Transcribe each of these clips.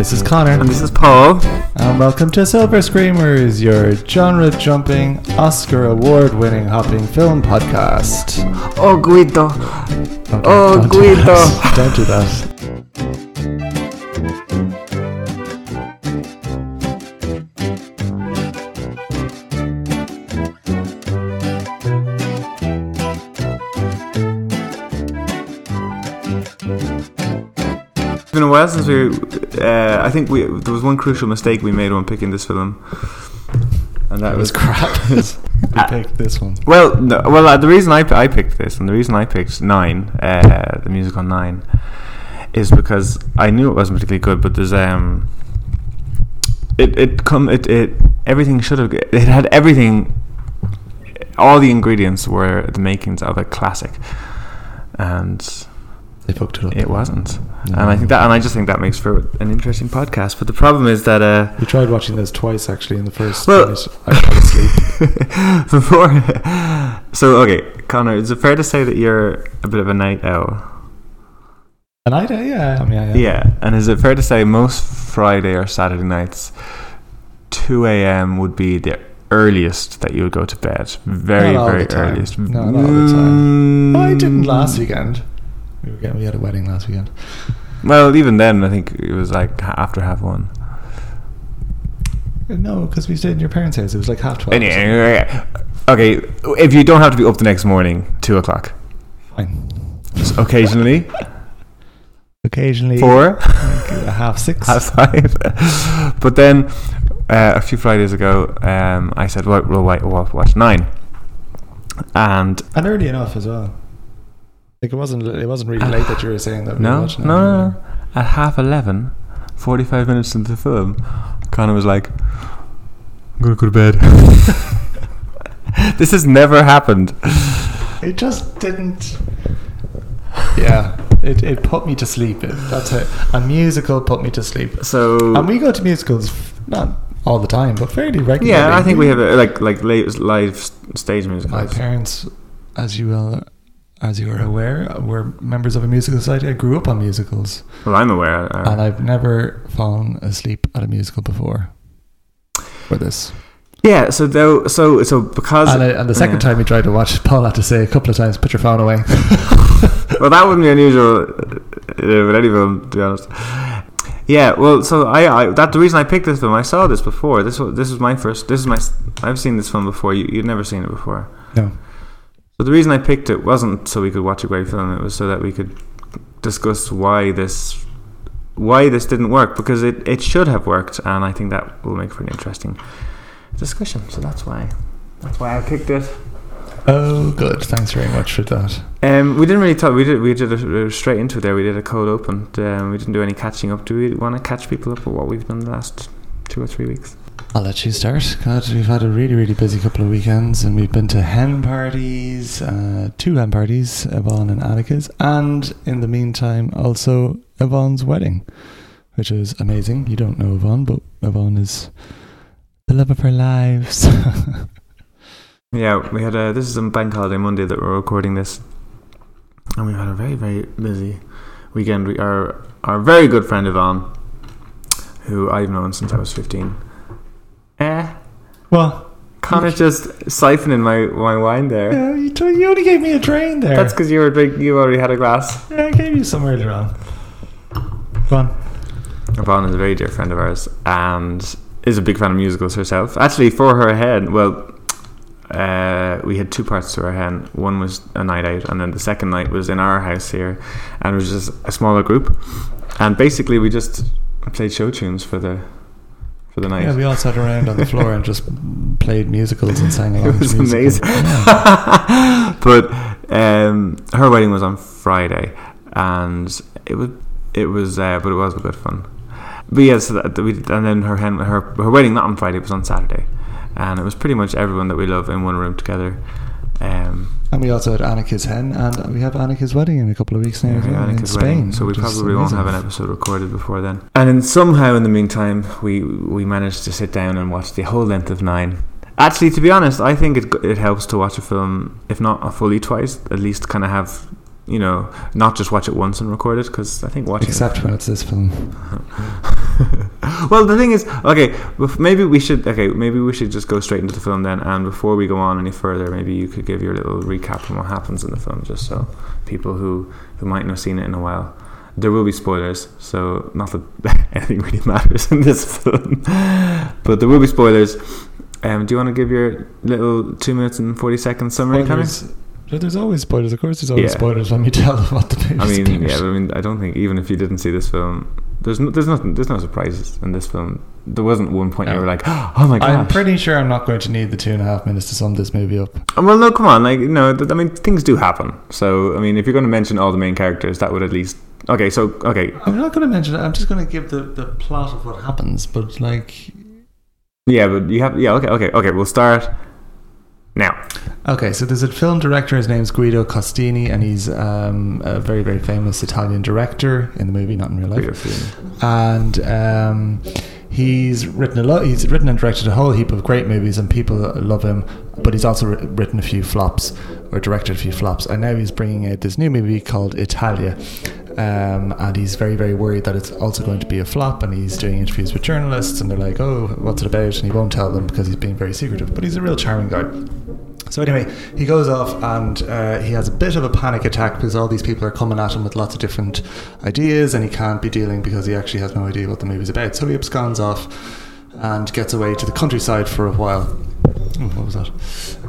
This is Connor. And this is Paul. And welcome to Silver Screamers, your genre jumping, Oscar award winning hopping film podcast. Oh, Guido. Don't- Oh, don't Guido. that. Don't do that. It's been a while since we. Uh, I think we there was one crucial mistake we made when picking this film, and that That was was crap. we picked this one. well. No, well, uh, the reason I, I picked this and the reason I picked Nine, uh, the music on Nine, is because I knew it wasn't particularly good, but there's um. It it come it it everything should have it had everything. All the ingredients were the makings of a classic, and They fucked it up. It wasn't, and I think that, and I just think that makes for an interesting podcast. But the problem is that uh, We tried watching this twice actually in the first Well- minute. I fell asleep. before, so okay, Connor, is it fair to say that you're a bit of a night owl? And I did, yeah. I mean, yeah, Yeah, and is it fair to say most Friday or Saturday nights, two a.m. would be the earliest that you would go to bed? Very, very earliest. No, not all the time. Mm, I didn't last weekend. We, were getting, we had a wedding last weekend. Well, even then, I think it was like after half one. No, because we stayed in your parents' house. It was like half twelve. Anyway, okay, if you don't have to be up the next morning, two o'clock. Fine. Just occasionally, Occasionally, four, uh, half six. half five. but then uh, a few Fridays ago, um, I said, "Well, we'll, wait, we'll watch nine. and and early enough as well. Like it wasn't. It wasn't really uh, late that you were saying that. We were no, no, no, no, at half 11, 45 minutes into the film, Connor was like, "I'm gonna go to bed." this has never happened. It just didn't. Yeah, it, it put me to sleep. It, that's it. A musical put me to sleep. So And we go to musicals not all the time, but fairly regularly. yeah, I think we have a, like like live, live stage music. My parents, as you will, as you are aware, were members of a musical society. I grew up on musicals, Well, I'm aware. uh, and I've never fallen asleep at a musical before. For this, yeah. So though, so so because and, I, and the second yeah. time we tried to watch, Paul had to say a couple of times, "Put your phone away." well, that wouldn't be unusual uh, with any film, to be honest. Yeah, well, so I, I that the reason I picked this film, I saw this before. This was this was my first. This is my. I've seen this film before. You you'd never seen it before. no, So the reason I picked it wasn't so we could watch a great film. It was so that we could discuss why this why this didn't work because it, it should have worked, and I think that will make for an interesting discussion. So that's why that's why I picked it. oh, good. Thanks very much for that. Um, we didn't really talk. We did. We did a, uh, straight into it there. We did a cold open. Um, we didn't do any catching up. Do we want to catch people up with what we've done the last two or three weeks? I'll let you start. God, we've had a really, really busy couple of weekends, and we've been to hen parties, uh, two hen parties, Yvonne and Annika's, and in the meantime, also Yvonne's wedding, which is amazing. You don't know Yvonne, but Yvonne is the love of her lives. Yeah, we had a. This is a bank holiday Monday that we're recording this, and we've had a very very busy weekend. We are our very good friend Yvonne, who I've known since I was fifteen. Eh, well, kind of just siphoning my my wine there. yeah, you, t- you only gave me a drain there. That's because you were big. You already had a glass. yeah, I gave you some earlier on. On. Yvonne is a very dear friend of ours and is a big fan of musicals herself. Actually, for her hen, well, uh, we had two parts to our hen. One was a night out, and then the second night was in our house here, and it was just a smaller group. And basically, we just played show tunes for the for the night. Yeah, we all sat around on the floor and just played musicals and sang along. it was amazing. Yeah. but um, her wedding was on Friday, and it was it was uh, but it was a good fun. But yeah, so that, that we and then her hen, her her wedding not on Friday it was on Saturday, and it was pretty much everyone that we love in one room together. Um, And we also had Annika's hen, and we have Annika's wedding in a couple of weeks now yeah, well, in Spain. wedding, so we probably won't have an episode recorded before then. And then somehow in the meantime, we we managed to sit down and watch the whole length of Nine. Actually, to be honest, I think it it helps to watch a film, if not a fully twice, at least kind of have, you know, not just watch it once and record it. Because I think watching Except when it's this film. well, the thing is, okay, maybe we should, okay, maybe we should just go straight into the film then. And before we go on any further, maybe you could give your little recap on what happens in the film, just so people who who might not have seen it in a while. There will be spoilers, so not that anything really matters in this film, but there will be spoilers. Um, do you want to give your little two minutes and forty second summary, Connor? There's always spoilers. Of course, there's always Yeah. spoilers when we tell what the I mean, about. yeah, I mean, I don't think even if you didn't see this film, there's no, there's nothing, there's no surprises in this film. There wasn't one point No. you were like, oh my god. I'm pretty sure I'm not going to need the two and a half minutes to sum this movie up. Uh, well, no, come on. Like, you know, th- I mean, things do happen. So, I mean, if you're going to mention all the main characters, that would at least. Okay, so okay, I'm not going to mention it. I'm just going to give the, the plot of what happens. But like, yeah, but you have yeah, okay, okay, okay. We'll start now. okay, so there's a film director. His name's Guido Contini, and he's um, a very very famous Italian director in the movie, not in real life. and um, he's written a lot. He's written and directed a whole heap of great movies, and people love him. But he's also written a few flops or directed a few flops, and now he's bringing out this new movie called Italia. Um, and he's very, very worried that it's also going to be a flop. And he's doing interviews with journalists, and they're like, "Oh, what's it about?" And he won't tell them because he's being very secretive. But he's a real charming guy. So anyway, he goes off and uh, he has a bit of a panic attack because all these people are coming at him with lots of different ideas, and he can't be dealing because he actually has no idea what the movie's about. So he absconds off and gets away to the countryside for a while. Oh, what was that?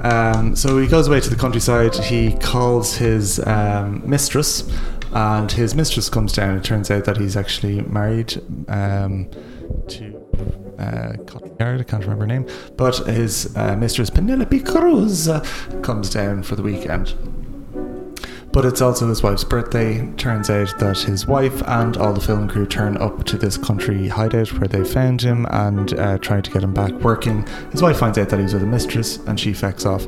Um, so he goes away to the countryside. He calls his um, mistress, and his mistress comes down. It turns out that he's actually married um, to uh, Scotland I can't remember her name, but his uh, mistress Penelope Cruz uh, comes down for the weekend. But it's also his wife's birthday. Turns out that his wife and all the film crew turn up to this country hideout where they found him and uh, try to get him back working. His wife finds out that he's with a mistress and she fecks off.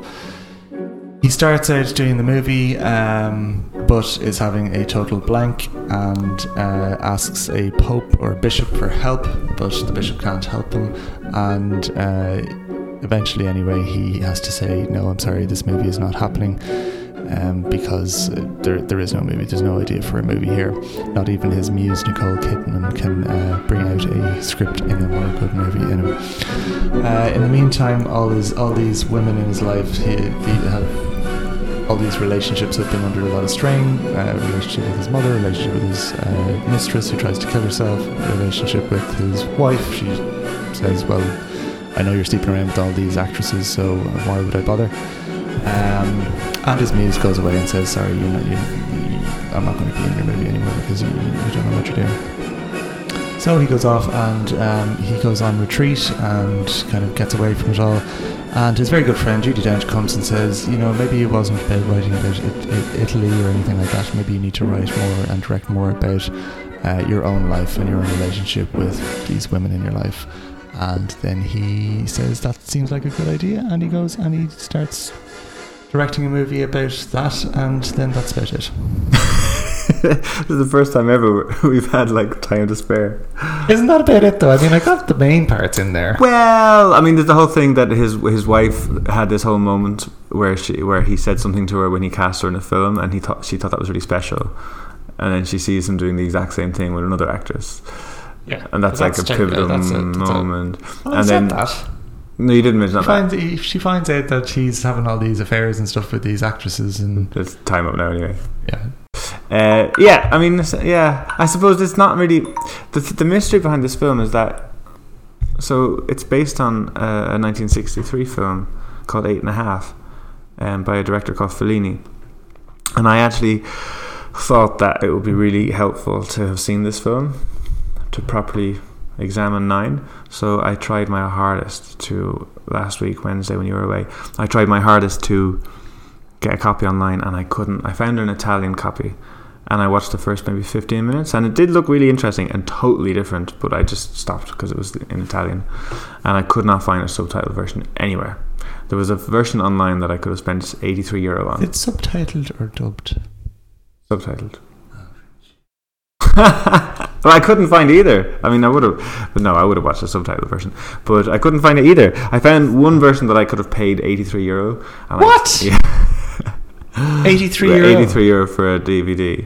He starts out doing the movie, um, but is having a total blank and uh, asks a pope or a bishop for help, but the bishop can't help him. And uh, eventually, anyway, he has to say, "No, I'm sorry, this movie is not happening." Um, because there, there is no movie, there's no idea for a movie here. Not even his muse Nicole Kidman can uh, bring out a script in a more good movie in. Uh, in the meantime, all his all these women in his life, he, he have all these relationships have been under a lot of strain. Uh, relationship with his mother, relationship with his uh, mistress who tries to kill herself, relationship with his wife. She says, "Well, I know you're sleeping around with all these actresses, so why would I bother?" Um, and his muse goes away and says, "Sorry, you know, you, you, I'm not going to be in your movie anymore because you, you don't know what you're doing." So he goes off and um, he goes on retreat and kind of gets away from it all. And his very good friend Judi Dench comes and says, you know, maybe it wasn't about writing about it, it, Italy or anything like that. Maybe you need to write more and direct more about uh, your own life and your own relationship with these women in your life. And then he says that seems like a good idea, and he goes and he starts directing a movie about that, and then that's about it. this is the first time ever we've had like time to spare. Isn't that about it though? I mean, I got the main parts in there. Well, I mean, there's the whole thing that his his wife had this whole moment where she where he said something to her when he cast her in a film, and he thought she thought that was really special, and then she sees him doing the exact same thing with another actress, Yeah, and that's, like a pivotal that's a- that's a- moment. Well, and then said that. no, you didn't mention She that. finds, he, she finds out that she's having all these affairs and stuff with these actresses, and There's time up now anyway. yeah, Uh, yeah, I mean, yeah, I suppose it's not really the the mystery behind this film is that so it's based on a 1963 film called Eight and a Half, um, by a director called Fellini, and I actually thought that it would be really helpful to have seen this film to properly examine Nine. So I tried my hardest to last week Wednesday when you were away. I tried my hardest to get a copy online and I couldn't. I found an Italian copy and I watched the first maybe 15 minutes and it did look really interesting and totally different, but I just stopped because it was in Italian and I could not find a subtitled version anywhere. There was a version online that I could have spent 83 euro on, it's subtitled or dubbed. subtitled. but I couldn't find either. I mean, I would have, but no, I would have watched the subtitled version. But I couldn't find it either. I found one version that I could have paid 83 euro. And I- What? yeah. Eighty-three For euro. 83 euro for a DVD.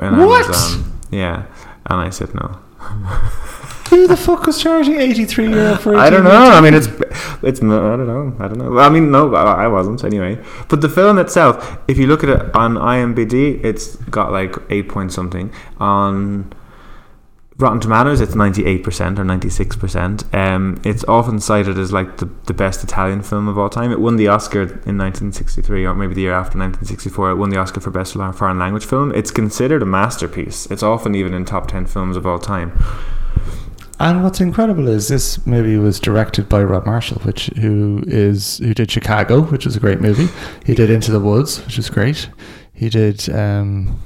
And What? Um, yeah. And I said no. Who the fuck was charging 83 euro for a I don't know. I mean, it's it's no, I don't know. I don't know. I mean, no, I I wasn't anyway. But the film itself, if you look at it on IMDb, it's got like eight point something. On Rotten Tomatoes, it's ninety eight percent or ninety six percent. Um, it's often cited as like the, the best Italian film of all time. It won the Oscar in nineteen sixty three, or maybe the year after nineteen sixty four. It won the Oscar for best foreign language film. It's considered a masterpiece. It's often even in top ten films of all time. And what's incredible is this movie was directed by Rob Marshall, which who is who did Chicago, which was a great movie. He did Into the Woods, which is great. He did um,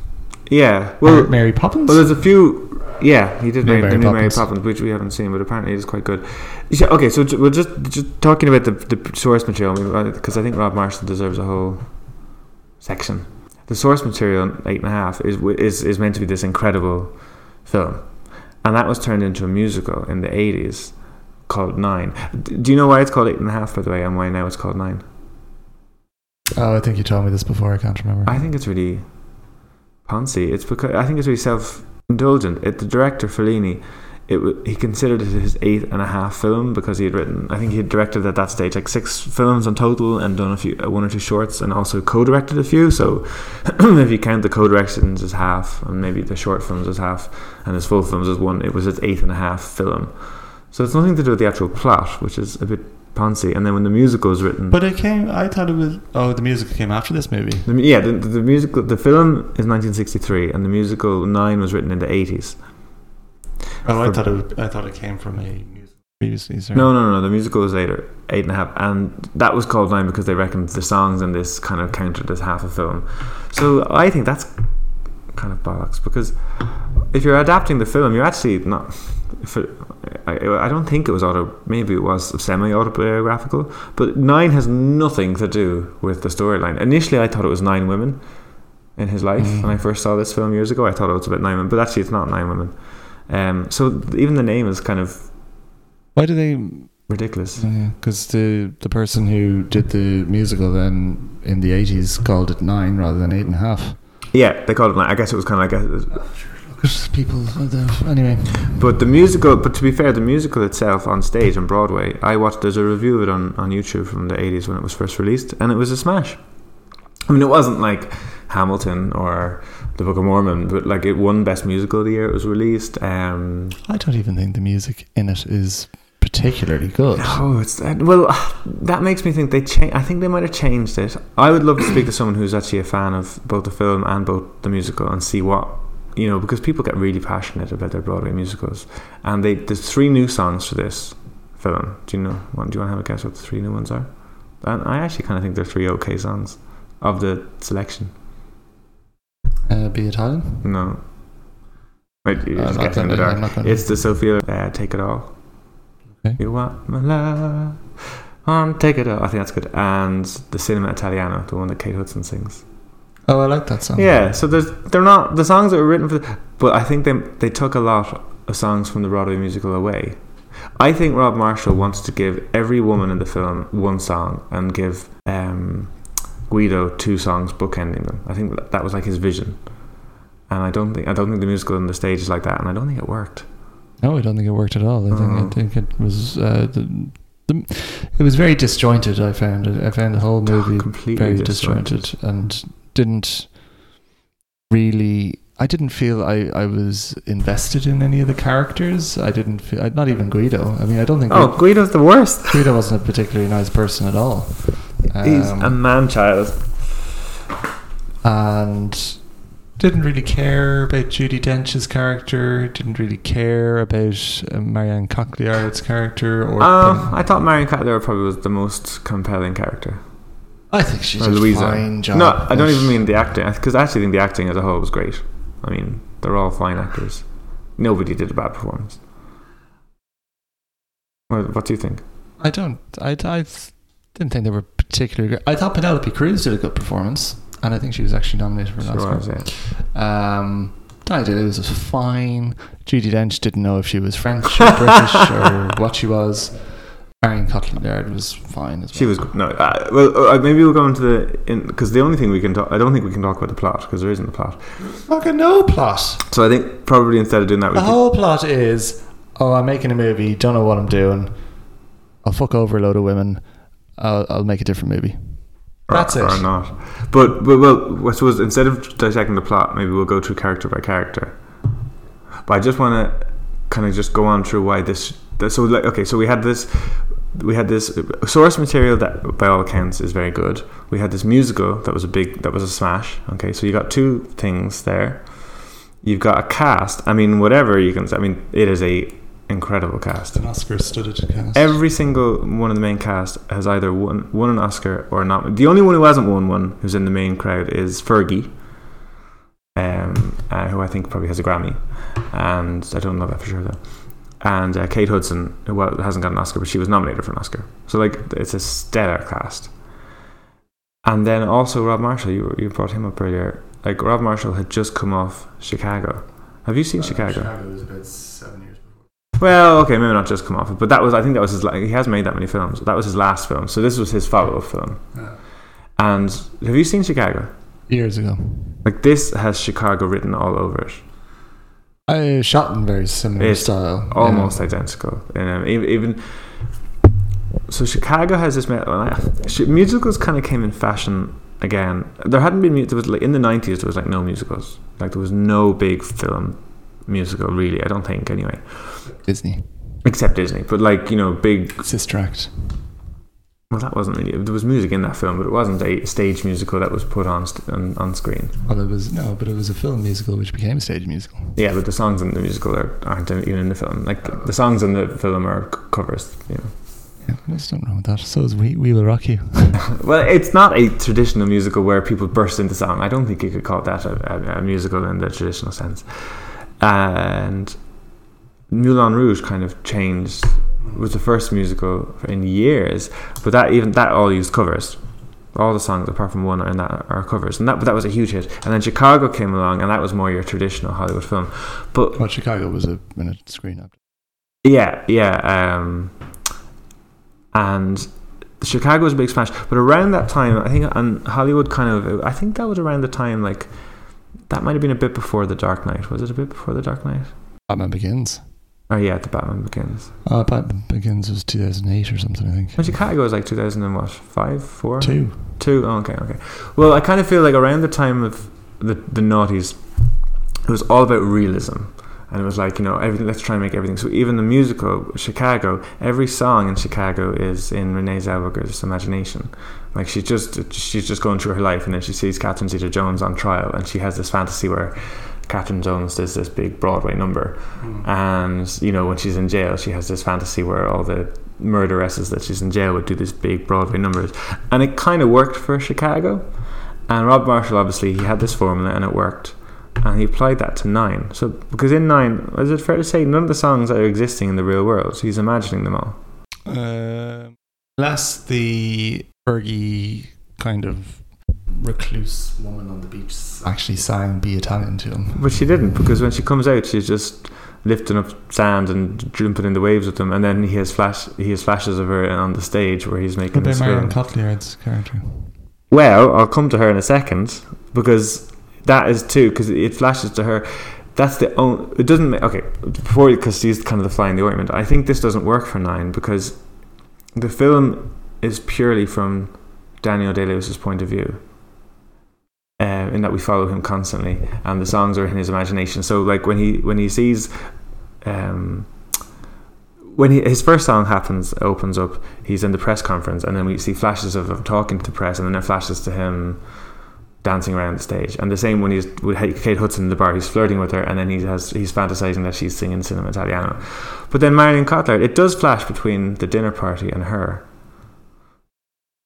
Yeah. Well, Well, Mary Poppins. Well, there's a few. Yeah, he did New Mary, Mary the new Mary Poppins. Poppins, which we haven't seen, but apparently it is quite good. Okay, so we're just just talking about the the source material because uh, I think Rob Marshall deserves a whole section. The source material, eight and a half, is is is meant to be this incredible film, and that was turned into a musical in the eighties called Nine. Do you know why it's called eight and a half, by the way, and why now it's called Nine? oh, I think you told me this before. I can't remember. I think it's really poncy. It's because I think it's really self-indulgent. It, the director Fellini, it he considered it his eighth and a half film because he had written. I think he had directed at that stage like six films in total and done a few, uh, one or two shorts, and also co-directed a few. So if you count the co-directions as half, and maybe the short films as half, and his full films as one, it was his eighth and a half film. So it's nothing to do with the actual plot, which is a bit poncy. And then when the musical was written, but it came. I thought it was. Oh, the music came after this movie. The, yeah, the, the, musical, the film is 1963, and the musical Nine was written in the 80s. Oh, I For- thought it. I thought it came from a music previously. Sorry. No, no, no, no. The musical was later, eight and a half, and that was called Nine because they reckoned the songs in this kind of counted as half a film. So I think that's kind of bollocks because if you're adapting the film, you're actually not. It, I, I don't think it was auto. Maybe it was semi autobiographical, but Nine has nothing to do with the storyline. Initially, I thought it was nine women in his life Mm. when I first saw this film years ago. I thought it was about nine women, but actually, it's not nine women. Um, so even the name is kind of Why do they? ridiculous. Because the the person who did the musical then in the eighties called it nine rather than eight and a half. Yeah, they called it. Nine. I guess it was kind of like a, At people. Anyway, But the musical, but to be fair, the musical itself on stage on Broadway, I watched. There's a review of it on, on YouTube from the 80s when it was first released, and it was a smash. I mean, it wasn't like Hamilton or The Book of Mormon, but like it won Best Musical of the year it was released. Um, I don't even think the music in it is particularly good. oh, it's that. Well, that makes me think they change. I think they might have changed it. I would love to speak to someone who's actually a fan of both the film and both the musical and see what you know because people get really passionate about their Broadway musicals, and they there's three new songs for this film. Do you know? Do you want to have a guess what the three new ones are? And I actually kind of think they're three okay songs of the selection. Uh, be Italian. No. Wait, you're just guessing in the dark. I'm not gonna- It's the Sophia uh, Take It All. Okay. You want my love? On Take It All. I think that's good. And the Cinema Italiano, the one that Kate Hudson sings. Oh, I like that song. Yeah, so there's they're not the songs that were written for, the, but I think they they took a lot of songs from the Broadway musical away. I think Rob Marshall wants to give every woman in the film one song and give um, Guido two songs bookending them. I think that, that was like his vision, and I don't think I don't think the musical on the stage is like that, and I don't think it worked. No, I don't think it worked at all. I think Oh. I think it was uh, the, the it was very disjointed. I found it. I found the whole movie completely very disjointed. disjointed and didn't really. I didn't feel I, I was invested in any of the characters. I didn't feel. I- Not even Guido. I mean, I don't think Oh, Guido, Guido's the worst. Guido wasn't a particularly nice person at all. He's Um, a man child. and didn't really care about Judi Dench's character. Didn't really care about uh, Marion Cotillard's character. Or Um, I thought Marianne Cotillard probably was the most compelling character. I think she Or did a Louisa. fine job. No, I don't even mean the acting, because I actually think the acting as a whole was great. I mean, they're all fine actors. Nobody did a bad performance. What, what do you think? I don't. I, I didn't think they were particularly good. I thought Penelope Cruz did a good performance, and I think she was actually nominated for an Oscar. was? Um, Diana Lewis was fine. Judi Dench didn't know if she was French or British or what she was. Marion Cotillard was fine as well. She was no. Uh, well, uh, maybe we'll go into the in because the only thing we can talk. I don't think we can talk about the plot because there isn't a plot. fucking no plot. So I think probably instead of doing that, we The could, whole plot is oh, I'm making a movie, don't know what I'm doing. I'll fuck over a load of women. I'll, I'll make a different movie. Or- That's it. Or not. But, but well, I suppose instead of dissecting the plot, maybe we'll go through character by character. But I just want to kind of just go on through why this. So like, okay, so we had this. We had this source material that, by all accounts, is very good. We had this musical that was a big, that was a smash. Okay, so you got two things there. You've got a cast. I mean, whatever you can. say. I mean, it is a incredible cast. An Oscar studded cast. Every single one of the main cast has either won, won an Oscar or not. The only one who hasn't won one, who's in the main crowd, is Fergie, um, uh, who I think probably has a Grammy, and I don't know that for sure though. And uh, Kate Hudson, who wa- hasn't got an Oscar, but she was nominated for an Oscar. So like, it's a stellar cast. And then also Rob Marshall, you you brought him up earlier. Like Rob Marshall had just come off Chicago. Have you seen Chicago? Chicago was about seven years before. Well, okay, maybe not just come off it, but that was I think that was his. la- He hasn't made that many films. That was his last film, so this was his follow-up film. And have you seen Chicago? Years ago. Like this has Chicago written all over it, I shot in very similar It's style. yeah. almost identical. And um, even, even so, Chicago has this. me- well, I- Musicals kind of came in fashion again. There hadn't been there was like in the nineties. There was like no musicals. Like there was no big film musical really. I don't think anyway, Disney. except Disney. But like you know, big Sister Act. Well, that wasn't really. There was music in that film, but it wasn't a stage musical that was put on st- on, on screen. Well, it was no, but it was a film musical which became a stage musical. Yeah, but the songs in the musical are, aren't even in the film. Like the songs in the film are c- covers. You know. Yeah, there's nothing wrong with that. So is we, we will rock you. Well, it's not a traditional musical where people burst into song. I don't think you could call that a, a, a musical in the traditional sense. And Moulin Rouge kind of changed. Was the first musical in years, but that even that all used covers. All the songs apart from one are that are covers, and that but that was a huge hit. And then Chicago came along, and that was more your traditional Hollywood film. But Well, Chicago was a minute screen up. yeah, yeah. Um, and Chicago was a big smash. But around that time, I think, and Hollywood kind of, I think that was around the time, like, that might have been a bit before The Dark Knight. Was it a bit before The Dark Knight? Batman Begins. Oh, yeah, The Batman Begins. Uh, Batman Begins was 2008 or something, I think. Chicago was like 2000 and what? Five? Four? Two. Two? Oh, okay, okay. Well, I kind of feel like around the time of the, the noughties, it was all about realism. And it was like, you know, everything, let's try and make everything. So even the musical, Chicago, every song in Chicago is in Renee Zellweger's imagination. Like she's just, she's just going through her life and then she sees Catherine Zeta-Jones on trial and she has this fantasy where Catherine Jones does this big Broadway number. And, you know, when she's in jail, she has this fantasy where all the murderesses that she's in jail would do these big Broadway numbers. And it kind of worked for Chicago. And Rob Marshall, obviously, he had this formula and it worked. And he applied that to Nine. So, because in Nine, is it fair to say none of the songs are existing in the real world? So he's imagining them all. Uh, unless the Fergie kind of recluse woman on the beach actually sang Be Italian to him. But she didn't, because when she comes out, she's just lifting up sand and jumping in the waves with them. And then he has flash, he has flashes of her on the stage where he's making What this about Marion film. Cotillard's character? Well, I'll come to her in a second because that is too because it flashes to her. That's the only. It doesn't. ma- Okay, before because she's kind of the fly in the ointment. I think this doesn't work for Nine because the film is purely from Daniel Day Lewis's point of view. Uh, in that we follow him constantly, and the songs are in his imagination. So, like when he when he sees, um, when he, his first song happens, opens up, he's in the press conference, and then we see flashes of him talking to the press, and then flashes to him dancing around the stage. And the same when he's with Kate Hudson in the bar, he's flirting with her, and then he has he's fantasizing that she's singing Cinema Italiano. But then Marion Cotillard, it does flash between the dinner party and her.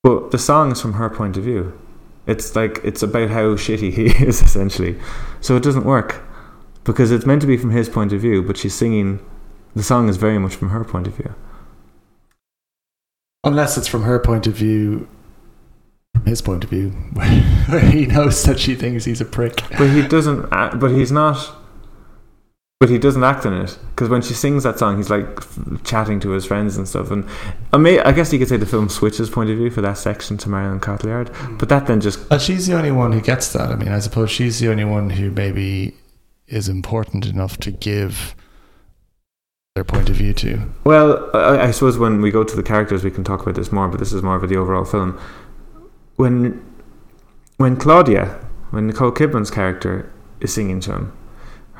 But the song is from her point of view. It's like it's about how shitty he is essentially. So it doesn't work because it's meant to be from his point of view, but she's singing. The song is very much from her point of view. Unless it's from her point of view, from his point of view, where he knows that she thinks he's a prick. But he doesn't. act- But he's not. But he doesn't act in it because when she sings that song, he's like f- chatting to his friends and stuff. And I, may, I guess you could say the film switches point of view for that section to Marion Cotillard. Mm. But that then just But she's the only one who gets that. I mean, I suppose she's the only one who maybe is important enough to give their point of view too. Well, I, I suppose when we go to the characters, we can talk about this more. But this is more of the overall film. When when Claudia, when Nicole Kidman's character is singing to him,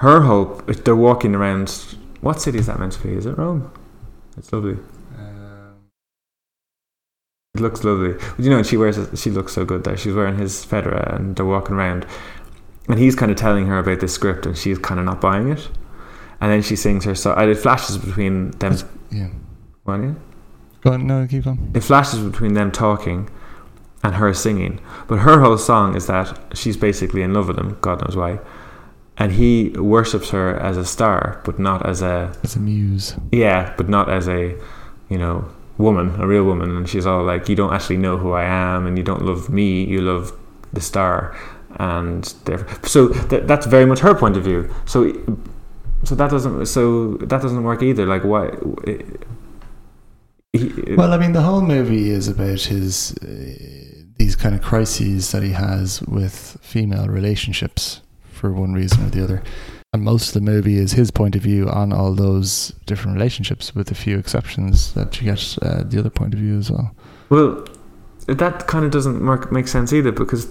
her hope they're walking around. What city is that meant to be? Is it Rome? It's lovely. Um, it looks lovely. But you know, and she wears. She looks so good there. She's wearing his fedora, and they're walking around, and he's kind of telling her about this script, and she's kind of not buying it. And then she sings her song. It flashes between them. Yeah. What, yeah? Go on, no, keep on. It flashes between them talking and her singing. But her whole song is that she's basically in love with him, God knows why. And he worships her as a star, but not as a As a muse. yeah, but not as a you know woman, a real woman. And she's all like, "You don't actually know who I am, and you don't love me. You love the star." And so th- that's very much her point of view. So, so that doesn't so that doesn't work either. Like, why? He, Well, I mean, the whole movie is about his uh, these kind of crises that he has with female relationships for one reason or the other. And most of the movie is his point of view on all those different relationships, with a few exceptions that you get uh, the other point of view as well. Well, that kind of doesn't work, make sense either because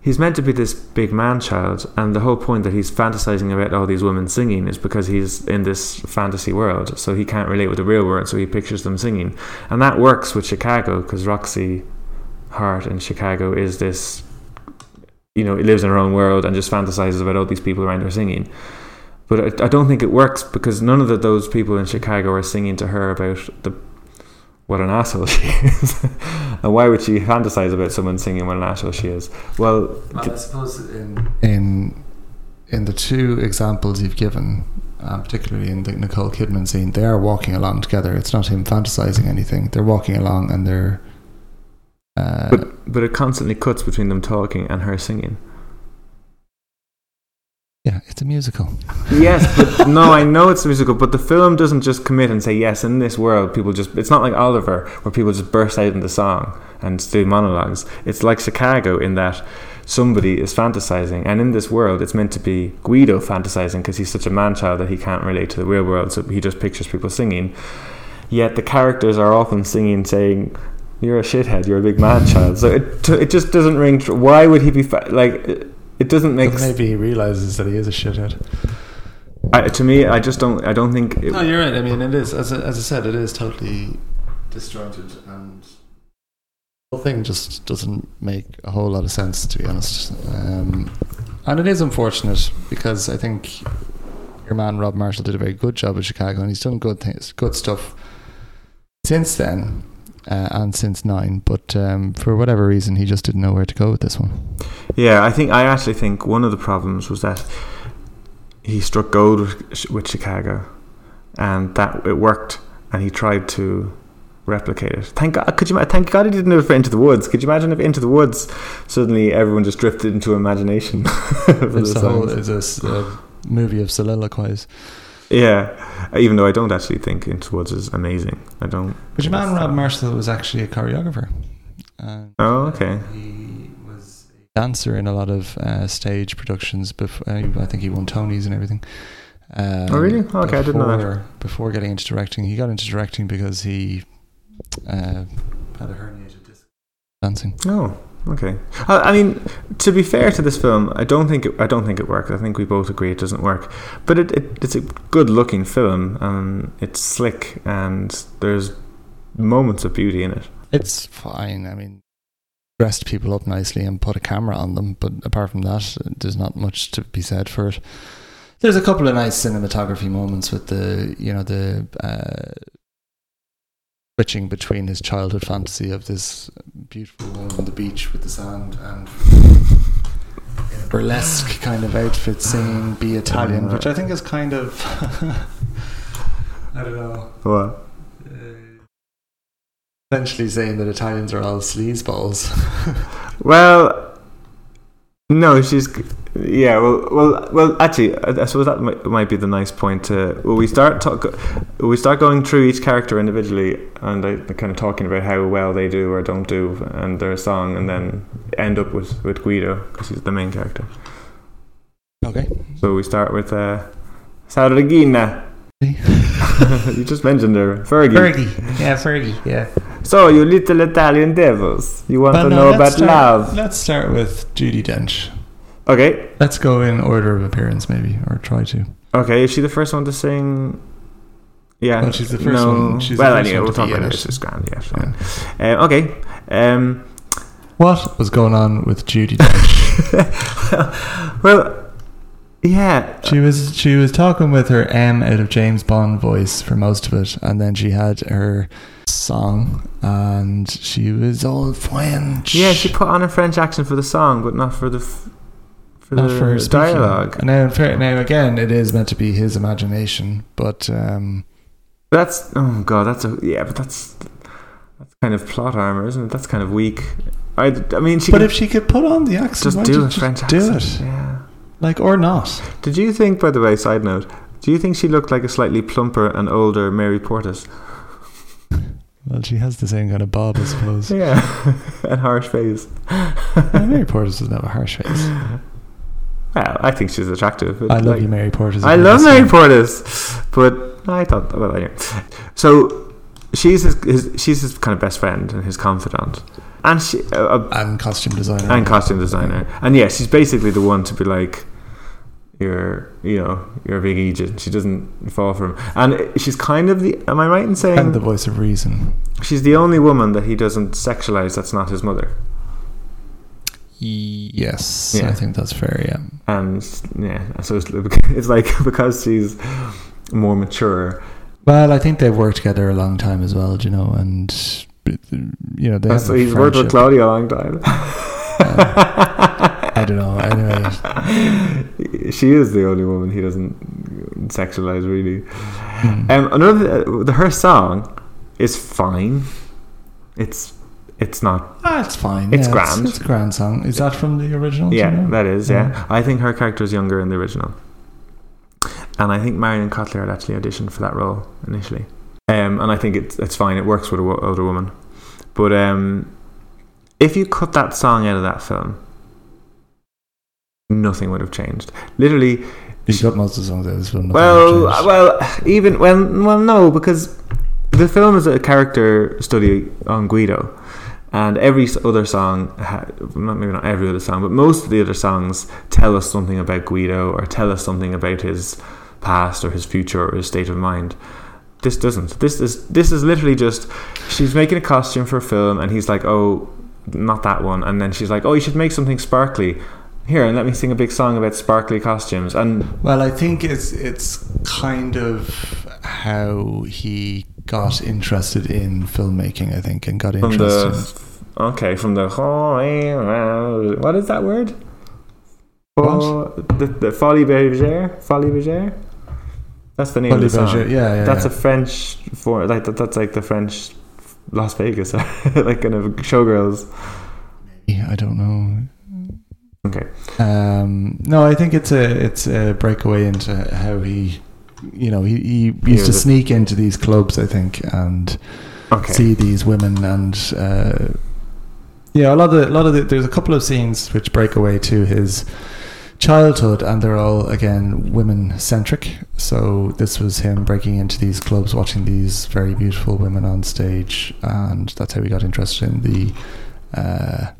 he's meant to be this big man child, and the whole point that he's fantasizing about all these women singing is because he's in this fantasy world, so he can't relate with the real world, so he pictures them singing, and that works with Chicago because Roxy Hart in Chicago is this. You know, it lives in her own world and just fantasizes about all these people around her singing. But I, I don't think it works because none of the, those people in Chicago are singing to her about the what an asshole she is. and why would she fantasize about someone singing what an asshole she is? Well, I suppose in in in the two examples you've given, uh, particularly in the Nicole Kidman scene, they are walking along together. It's not him fantasizing anything. They're walking along and they're. Uh, but but it constantly cuts between them talking and her singing. yeah, it's a musical. Yes, but no, I know it's a musical, but the film doesn't just commit and say yes. In this world, people just it's not like Oliver where people just burst out into song and do monologues. It's like Chicago in that somebody is fantasizing, and in this world, it's meant to be Guido fantasizing because he's such a man child that he can't relate to the real world, so he just pictures people singing. Yet the characters are often singing, saying, "You're a shithead. You're a big man child." So it it just doesn't ring. Tr- Why would he be fa- like? It, it doesn't make. But maybe he realizes that he is a shithead. I, to me, I just don't. I don't think. It, No, you're right. I mean, it is as I, as I said, it is totally disjointed, and the whole thing just doesn't make a whole lot of sense, to be honest. Um, and it is unfortunate because I think your man Rob Marshall did a very good job at Chicago, and he's done good things, good stuff since then. Uh, and since nine, but um, for whatever reason, he just didn't know where to go with this one. Yeah, I think I actually think one of the problems was that he struck gold with, with Chicago, and that it worked, and he tried to replicate it. Thank God, could you? Thank God he didn't do it for Into the Woods. Could you imagine if Into the Woods suddenly everyone just drifted into imagination? It's a whole it's a a movie of soliloquies. Yeah, even though I don't actually think Into Woods is amazing. I don't. But your man Rob Marshall was actually a choreographer. And, Oh, okay. uh, he was a dancer in a lot of uh, stage productions. Before, I think he won Tonys and everything. Um, Oh, really? Okay, I didn't know that. before- Before getting into directing, he got into directing because he uh, had a herniated disc dancing. Oh, okay. I, I mean, to be fair to this film, I don't think it, I don't think it works. I think we both agree it doesn't work. But it, it it's a good looking film, and it's slick, and there's moments of beauty in it. It's fine. I mean, dressed people up nicely and put a camera on them, but apart from that, there's not much to be said for it. There's a couple of nice cinematography moments with the, you know, the uh, switching between his childhood fantasy of this beautiful woman on the beach with the sand and in a burlesque kind of outfit singing "Be Italian," uh, which I think is kind of, I don't know What? Uh, essentially saying that Italians are all sleazeballs. Well, no, she's yeah. Well, well, well. Actually, I, I suppose that might, might be the nice point. To well, we start talk, we start going through each character individually, and I, kind of talking about how well they do or don't do, and their song, and then end up with with Guido because he's the main character. okay. So we start with uh, you just mentioned her, Fergie. Fergie. Yeah, Fergie. Yeah. So, you little Italian devils, you want But to no, know about start, love? Let's start with Judi Dench. Okay, Let's go in order of appearance, maybe, or try to. okay. Is she the first one to sing? Yeah. Well, she's the first no. one- she's the well, first anyway, one we'll talk about it. It's just grand. Yeah, fine. Um, okay. Um, What was going on with Judi Dench? well, yeah. she was she was talking with her M out of James Bond voice for most of it, and then she had her song, and she was all French. Yeah, she put on a French accent for the song, but not for the f- for not the for dialogue. And now, now again, it is meant to be his imagination, but um, That's oh god, that's a yeah, but that's that's kind of plot armor, isn't it? That's kind of weak. I, I mean, she but if she could put on the accent, just do a French do it, Yeah. like or not. Did you think, by the way, side note, do you think she looked like a slightly plumper and older Mary Portas? Well, she has the same kind of bob, I suppose. Yeah, and harsh face. Mary Portas doesn't have a harsh face. Well, I think she's attractive. I love like- you, Mary Portas. I love Mary. Portas, but I thought well anyway. So she's his, his she's his kind of best friend and his confidant, and she uh, uh, and costume designer and costume designer, and yeah, she's basically the one to be like. You're, you know, you're a big agent. She doesn't fall for him, and she's kind of the. Am I right in saying and the voice of reason. she's the only woman that he doesn't sexualize? That's not his mother, Yes, Yeah. I think that's fair. Yeah, and yeah, so it's, it's like because she's more mature. well, I think they've worked together a long time as well. You know, and you know they So he's worked with. Claudia a long time. I don't know. Anyway, she is the only woman he doesn't sexualize really. Hmm. Um, another the, her song is fine. It's it's not. ah, it's fine. It's yeah, grand. It's, it's a grand song. Is that from the original? do you Yeah, know? that is. Yeah. Yeah. I think her character is younger in the original, and I think Marion Cotillard had actually auditioned for that role initially. Um, and I think it's it's fine. It works with a wo- older woman, but um, if you cut that song out of that film, nothing would have changed. Literally, You got most of the songs out of this film. Well, well, even well, well, no, because the film is a character study on Guido, and every other song, maybe not every other song, but most of the other songs tell us something about Guido or tell us something about his past or his future or his state of mind. This doesn't. This is this is literally just she's making a costume for a film, and he's like, oh, not that one, and then she's like, oh, you should make something sparkly. Here and let me sing a big song about sparkly costumes, and Well, I think it's it's kind of how he got interested in filmmaking. I think and got from interested. the okay from the what is that word? What? Oh, the, the Folies Bergère, Folies Bergère. That's the name Folie of the song. Bergère, yeah, yeah, that's yeah. a French for like that, that's like the French Las Vegas, like kind of showgirls. I don't know. Okay, Um, no, I think it's a it's a breakaway into how he, you know, he, he used to sneak into these clubs, I think, and okay. see these women, and uh, yeah, a lot of the, a lot of the, there's a couple of scenes which break away to his childhood, and they're all again women centric. So this was him breaking into these clubs, watching these very beautiful women on stage, and that's how he got interested in the. Uh,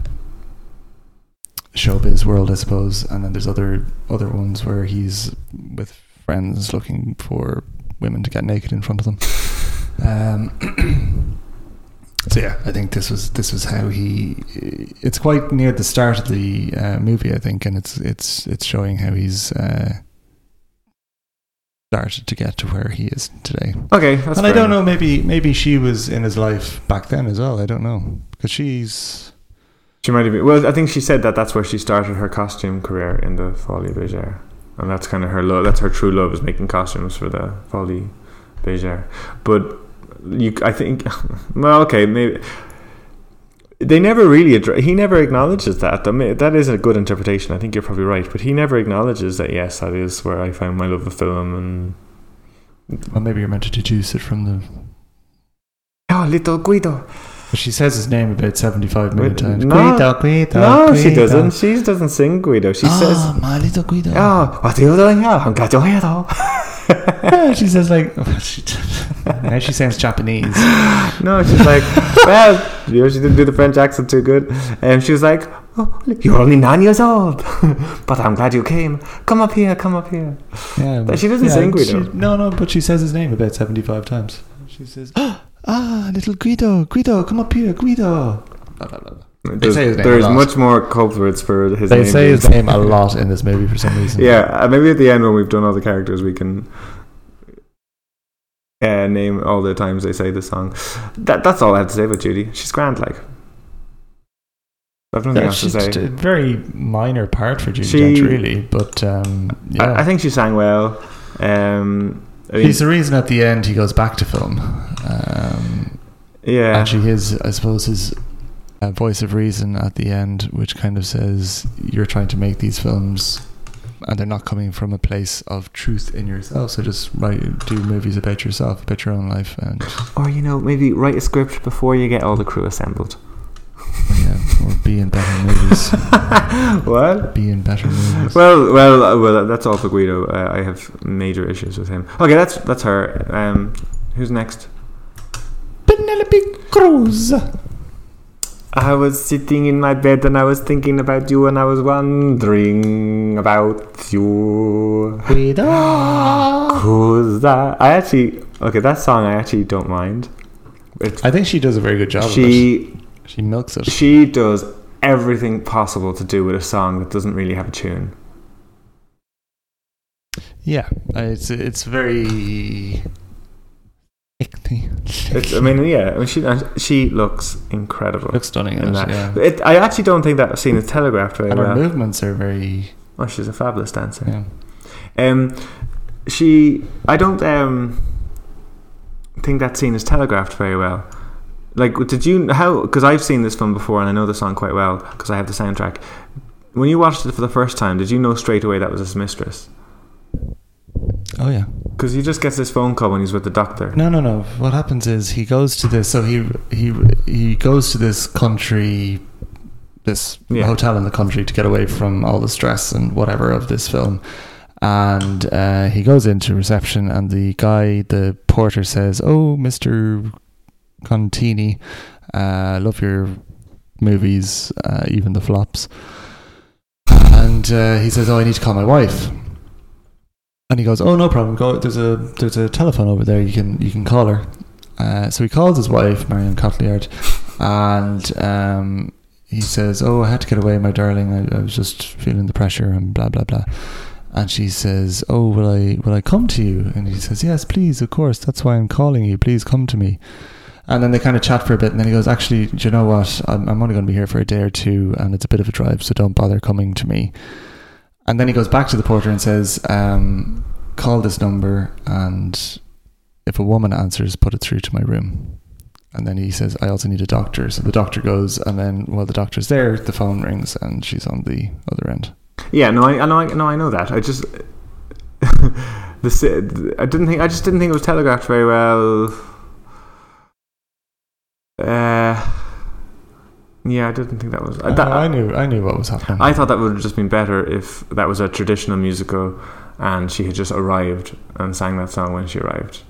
showbiz world, I suppose, and then there's other other ones where he's with friends looking for women to get naked in front of them. Um, so yeah, I think this was this was how he. It's quite near the start of the uh, movie, I think, and it's it's it's showing how he's uh, started to get to where he is today. Okay, that's and I don't know, maybe maybe she was in his life back then as well. I don't know because she's She might have been. Well, I think she said that that's where she started her costume career in the Folies Bergère, and that's kind of her love. That's her true love is making costumes for the Folies Bergère. But you, I think, well, okay, maybe they never really. Addre- he never acknowledges that. I mean, that is a good interpretation. I think you're probably right, but he never acknowledges that. Yes, that is where I found my love of film and. well, maybe you're meant to deduce it from the Oh, little Guido. But she says his name about 75 million times. no. Guido, Guido. no, she doesn't. She doesn't sing Guido. She oh, says, my little Guido. "Oh, what are you doing here? I'm glad you're here, though." Yeah, she says like she, now she sounds Japanese. no, she's like, well, you know, she didn't do the French accent too good. And she was like, oh, you're only nine years old, but I'm glad you came. Come up here, come up here. Yeah, But she doesn't sing Guido. she- no, no, but she says his name about seventy-five times. She says, oh, "Ah, little Guido, Guido, come up here, Guido." There's, say his name there's a lot. much more culprits for his They name. say his name a lot in this movie for some reason. Yeah, uh, maybe at the end when we've done all the characters, we can uh, name all the times they say the song. That that's all I have to say about Judi. She's grand, like. I've nothing Yeah, else to she's say. just a very minor part for Judi She- Dench, really. But um, yeah, I, I think she sang well. Um, I mean, he's the reason at the end he goes back to film. Um, yeah, Actually, his I suppose his uh, voice of reason at the end, which kind of says you're trying to make these films, and they're not coming from a place of truth in yourself. So just write, do movies about yourself, about your own life, and or you know, maybe write a script before you get all the crew assembled. Yeah, or be in better movies. what? Be in better movies. Well, well, uh, well. That's all for Guido. Uh, I have major issues with him. Okay, that's that's her. Um, who's next? Penelope Cruz. I was sitting in my bed and I was thinking about you and I was wondering about you. Guido. Who's that? I actually okay. That song I actually don't mind. It's, I think she does a very good job. of it. she she milks it. she does everything possible to do with a song that doesn't really have a tune. Yeah, it's it's very. It's, I mean, yeah, I mean, she she looks incredible. looks stunning in in that. yeah. It, I actually don't think that scene is telegraphed very And her well. movements are very. Oh, she's a fabulous dancer. Yeah. Um, she, I don't um think that scene is telegraphed very well. Like, did you how? Because I've seen this film before and I know the song quite well because I have the soundtrack. When you watched it for the first time, did you know straight away that was his mistress? Oh yeah. Because he just gets this phone call when he's with the doctor. No, no, no. What happens is he goes to this. So he he he goes to this country, this Yeah. hotel in the country to get away from all the stress and whatever of this film. And uh, he goes into reception, and the guy, the porter, says, "Oh, Mister Contini, uh, love your movies, uh, even the flops." And uh, he says, "Oh, I need to call my wife." And he goes, "Oh, no problem. Go. There's a there's a telephone over there. You can you can call her." Uh, so he calls his wife, Marion Cotillard, and um, he says, "Oh, I had to get away, my darling. I, I was just feeling the pressure and blah blah blah." And she says, "Oh, will I will I come to you?" And he says, "Yes, please, of course. That's why I'm calling you. Please come to me." And then they kind of chat for a bit, and then he goes, "Actually, do you know what? I'm, I'm only going to be here for a day or two, and it's a bit of a drive, so don't bother coming to me." And then he goes back to the porter and says, um, "Call this number, and if a woman answers, put it through to my room." And then he says, "I also need a doctor." So the doctor goes, and then while the doctor's there, the phone rings, and she's on the other end. Yeah, no, I, know, I no, I know that. I just the I didn't think I just didn't think it was telegraphed very well. Uh, yeah, I didn't think that was. I, that, I knew, I knew what was happening. I thought that would have just been better if that was a traditional musical and she had just arrived and sang that song when she arrived.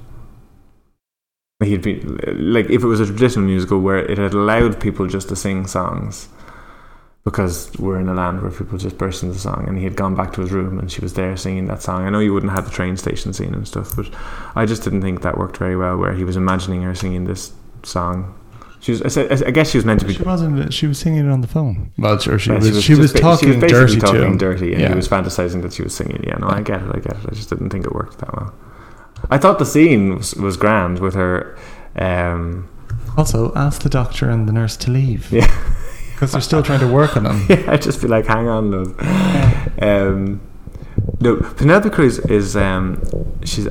He'd be like if it was a traditional musical where it had allowed people just to sing songs because we're in a land where people just burst into song and he had gone back to his room and she was there singing that song. I know you wouldn't have the train station scene and stuff, but I just didn't think that worked very well where he was imagining her singing this song. She was, I, said, I guess she was meant to be she wasn't. She was singing it on the phone. Well, or she yeah, was. She was, just ba- talking basically dirty talking to him. dirty, and Yeah. he was fantasizing that she was singing. Yeah, no, I get it. I get it. I just didn't think it worked that well. I thought the scene was, was grand with her. Um, Also, ask the doctor and the nurse to leave. Yeah. because they're still trying to work on him. yeah, I just feel like, hang on, love. Um, no, Penelope Cruz is. Um, she's.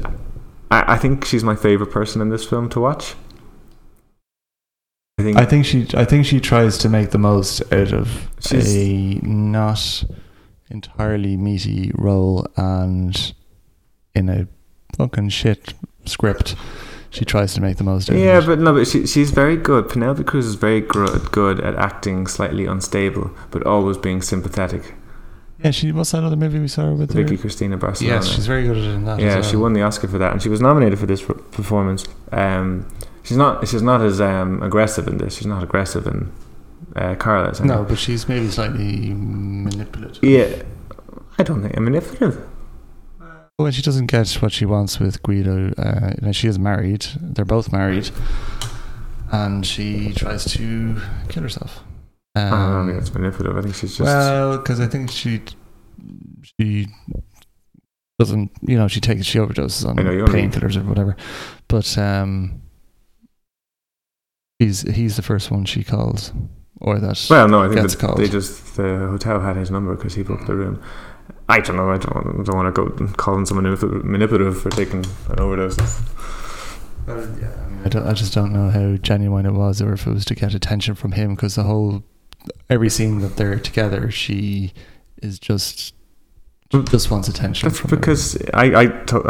I, I think she's my favorite person in this film to watch. I think. I think she. I think she tries to make the most out of a not entirely meaty role, and in a fucking shit script, she tries to make the most out Yeah, of it. Yeah, but no, but she, she's very good. Penelope Cruz is very gr- good at acting slightly unstable, but always being sympathetic. Yeah, she. What's that other movie we saw her with? her? Vicky Cristina Barcelona. Yes, she's very good at it that. yeah, as she won the Oscar for that, and she was nominated for this per- performance. Um, she's not she's not as um, aggressive in this. She's not aggressive in uh, Carla. No, but she's maybe slightly manipulative. Yeah, I don't think I'm manipulative. When she doesn't get what she wants with Guido, uh, you know, she is married. They're both married, and she tries to kill herself. Um, I don't think it's manipulative. I think she's just well, because I think she she doesn't, you know, she takes she overdoses on I know, you only- painkillers or whatever. But um, he's he's the first one she calls, or that. well. No, I think gets that called. they just the hotel had his number because he booked the room. I don't know. I don't, don't want to go and calling someone manip- manipulative for taking an overdose. yeah, I, mean, I, don't, I just don't know how genuine it was, or if it was to get attention from him, because the whole every scene that they're together, she is just she just wants attention. That's from him. because I I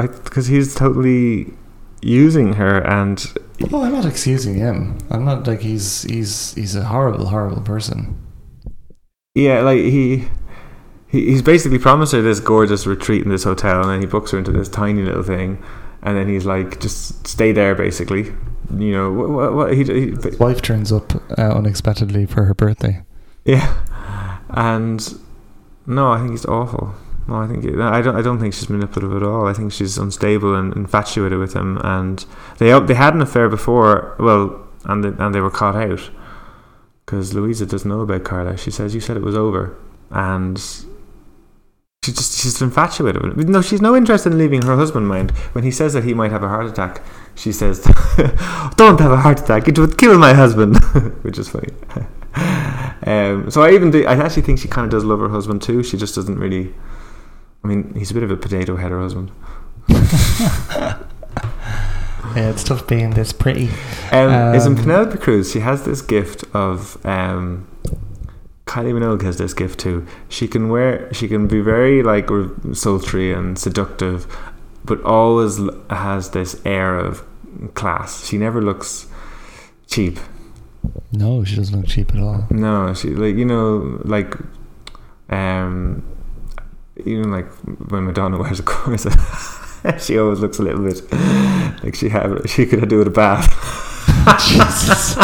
because he's totally using her and Oh, I'm not excusing him. I'm not like he's he's he's a horrible, horrible person. Yeah, like he, he he's basically promised her this gorgeous retreat in this hotel, and then he books her into this tiny little thing, and then he's like, just stay there, basically. You know what? What, what he, he His wife turns up uh, unexpectedly for her birthday. yeah, and no, I think he's awful. No, I think I don't. I don't think she's manipulative at all. I think she's unstable and infatuated with him, and they they had an affair before. Well, and they, and they were caught out because Louisa doesn't know about Carla. She says you said it was over, and she just she's infatuated with him. No, she's no interest in leaving her husband. Mind when he says that he might have a heart attack, she says, "Don't have a heart attack. It would kill my husband," which is funny. um, so I even do, I actually think she kind of does love her husband too. She just doesn't really. I mean, he's a bit of a potato head, her husband. Yeah, it's tough being this pretty. Um, is in Um, Penelope Cruz. She has this gift of. Um, Kylie Minogue has this gift too. She can wear. She can be very like sultry and seductive, but always l- has this air of class. She never looks cheap. No, she doesn't look cheap at all. No, she like you know like, um, even like when Madonna wears a corset, she always looks a little bit like she have she could do with a bath. Jesus.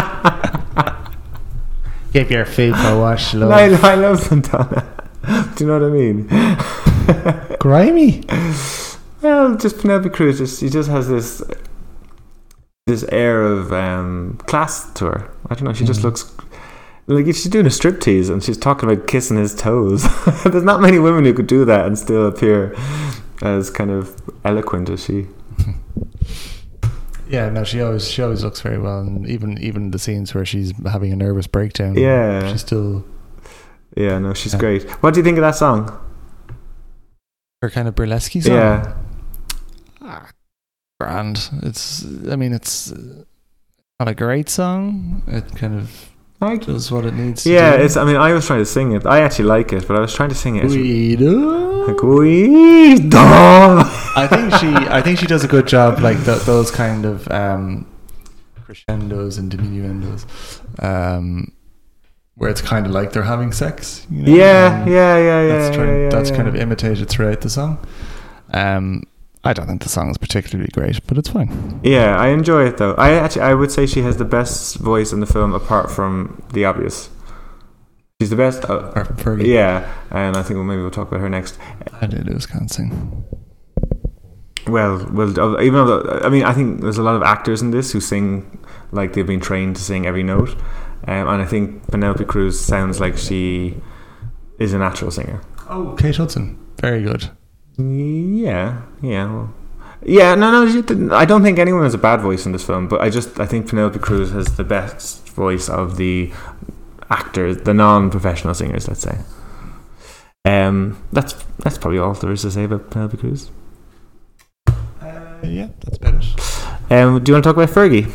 Give your feet a wash, love. I, I love Madonna. Do you know what I mean? Grimy. Well, just Penelope Cruz. Just she just has this this air of um, class to her. I don't know. She just Mm. looks like if she's doing a striptease and she's talking about kissing his toes. There's not many women who could do that and still appear as kind of eloquent as she. Yeah, no, she always she always looks very well, and even even the scenes where she's having a nervous breakdown. Yeah. she's still Yeah, no, she's Yeah. great. What do you think of that song? her kind of burlesque song. Yeah, Ah, grand. It's I mean it's not a great song. It kind of like does what it needs. yeah. do. It's. I mean, I was trying to sing it. I actually like it, but I was trying to sing it. as- Guido. Like, Guido. I think she I think she does a good job like th- those kind of um, crescendos and diminuendos um, where it's kind of like they're having sex you know? Yeah, yeah, yeah, yeah. that's, trying, yeah, yeah, that's yeah. kind of imitated throughout the song um, I don't think the song is particularly great but it's fine Yeah, I enjoy it though. I actually, I would say she has the best voice in the film, apart from the obvious. She's the best. Uh, Apart from Fergie yeah, and I think well, maybe we'll talk about her next. I do lose can't sing Well, well, uh, even though I mean, I think there's a lot of actors in this who sing like they've been trained to sing every note, um, and I think Penelope Cruz sounds like she is a natural singer. oh Kate Hudson very good Yeah, yeah, well, yeah. No, no. I don't think anyone has a bad voice in this film, but I just I think Penelope Cruz has the best voice of the actors, the non-professional singers. Let's say. Um, that's that's probably all there is to say about Penelope Cruz. uh, yeah that's about it Um, do you want to talk about Fergie?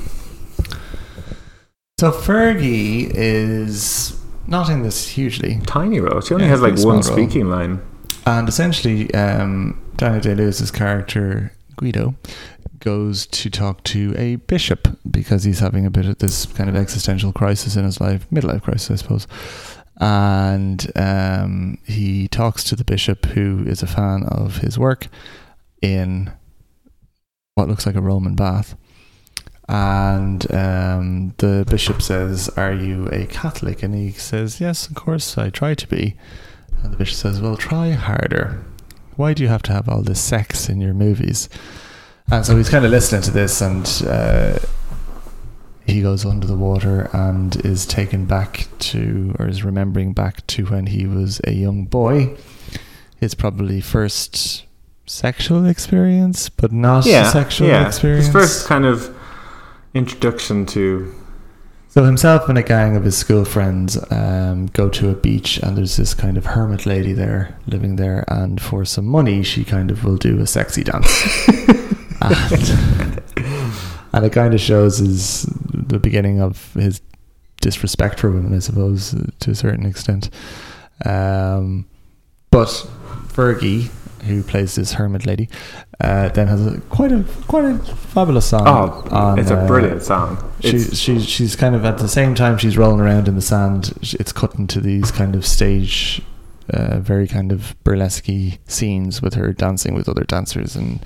so Fergie is not in this hugely Tiny role. She only Yeah, has like one small role. speaking line. And essentially, um, Daniel Day Lewis's character Guido goes to talk to a bishop because he's having a bit of this kind of existential crisis in his life, midlife crisis, I suppose. and um, he talks to the bishop, who is a fan of his work, in what looks like a Roman bath. And um, the bishop says, Are you a Catholic? And he says, Yes, of course, I try to be. And the bishop says, Well, try harder. Why do you have to have all this sex in your movies? And so he's kind of listening to this, and uh, he goes under the water and is taken back to, or is remembering back to when he was a young boy. His probably first sexual experience, but not a sexual yeah. experience. His first kind of introduction to So himself and a gang of his school friends um, go to a beach, and there's this kind of hermit lady there living there, and for some money, she kind of will do a sexy dance, and, and it kind of shows his the beginning of his disrespect for women, I suppose, to a certain extent. Um, but Fergie, who plays this hermit lady, uh, then has a, quite a quite a fabulous song. Oh, on, it's a uh, brilliant song. she, she, she's kind of at the same time she's rolling around in the sand. It's cut into these kind of stage, uh, very kind of burlesque scenes with her dancing with other dancers and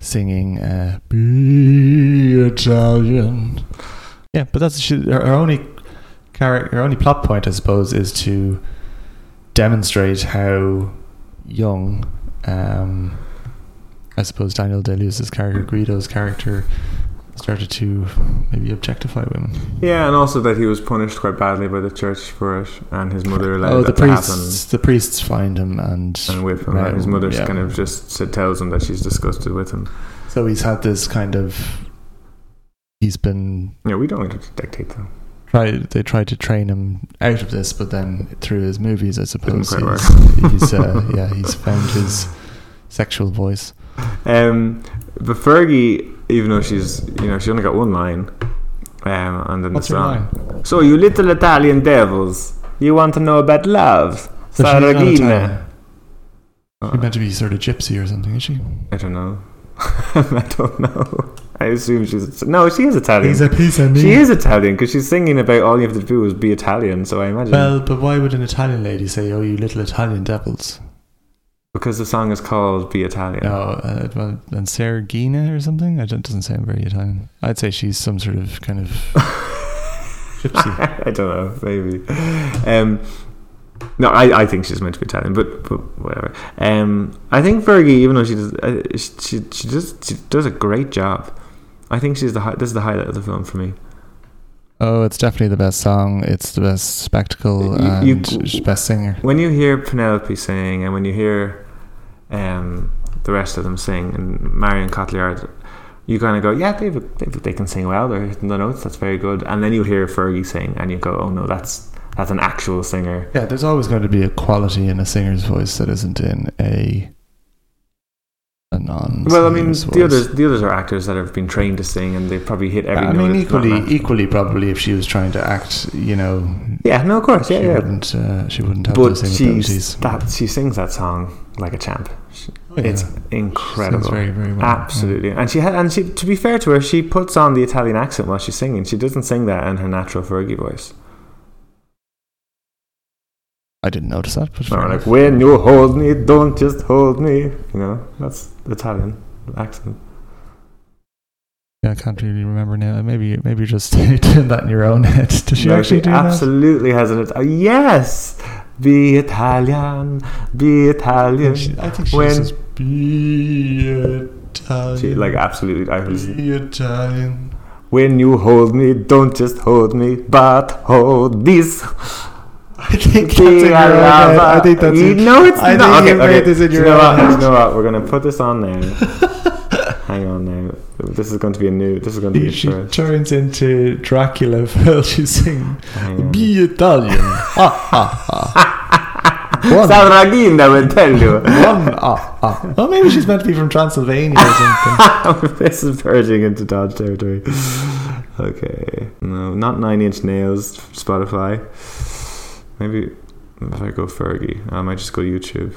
singing uh, "Be Italian." Yeah, but that's she, her, her only character. Her only plot point, I suppose, is to demonstrate how young. Um, I suppose Daniel Day Lewis's character, Guido's character, started to maybe objectify women. yeah, and also that he was punished quite badly by the church for it, and his mother allowed oh, the that to happen. priests! The priests find him, and, And whip him. Right, his mother yeah. kind of just said, tells him that she's disgusted with him. so he's had this kind of. He's been Yeah, we don't need to dictate them. tried. They tried to train him out of this, but then through his movies, I suppose he's, he's uh, yeah he's found his sexual voice. Um, but Fergie, even though she's, you know, she only got one line, um, and then What's the her song. line? So you little Italian devils, you want to know about love? So she's not Saragina. Italian. Uh, She's meant to be sort of gypsy or something, is she? I don't know. I don't know. I assume she's no. She is Italian. He's a piece of meat. she is Italian because she's singing about all you have to do is be Italian. So I imagine Well, but why would an Italian lady say, "Oh, you little Italian devils"? Because the song is called "Be Italian." Oh, uh, and Sergina or something. I don't, doesn't sound very Italian. I'd say she's some sort of kind of gypsy. I don't know, maybe. Um, no, I, I think she's meant to be Italian, but, but whatever. Um, I think Fergie, even though she does, uh, she she does she does a great job. I think she's the hi- this is the highlight of the film for me. Oh, it's definitely the best song. It's the best spectacle You- and you- best singer. When you hear Penelope sing, and when you hear um, the rest of them sing, and Marion Cotillard, you kind of go, yeah, they they can sing well. They're hitting the notes. That's very good. And then you hear Fergie sing, and you go, oh no, that's that's an actual singer. Yeah, there's always going to be a quality in a singer's voice that isn't in a a non. Well, I mean, the others the others are actors that have been trained to sing, and they've probably hit every. I mean, It's equally, equally, probably if she was trying to act, you know, Yeah, no, of course, yeah, she yeah. wouldn't. Uh, she wouldn't have But those singing she's abilities. that she sings that song like a champ. She- Oh, yeah. It's incredible. very, very well. Absolutely, and she had, and she, to be fair to her, she puts on the Italian accent while she's singing. She doesn't sing that in her natural Fergie voice. I didn't notice that, but Or like when you hold me, don't just hold me. You know, that's Italian accent. Yeah, I can't really remember now. Maybe, maybe you're just doing that in your own head. Does she No, actually do that? absolutely has an It- yes, be Italian, be Italian. She- I think she When- says, "Be Italian." She, like absolutely, I was. be Italian. When you hold me, don't just hold me, but hold this. I think that's in your head. I think that's. You know it's I not. think Okay, you okay. this in your you know what? You know what? We're gonna put this on now. Hang on now. This is going to be a new. This is going to be She, a turns into Dracula while she's singing. Be Italian. ha ha ha. One, Savragina will tell you. one, ah, ah. Oh, maybe she's meant to be from Transylvania or something. this is verging into Dodge territory. Okay. No, not Nine Inch Nails, Spotify. Maybe if I go Fergie, I might just go YouTube.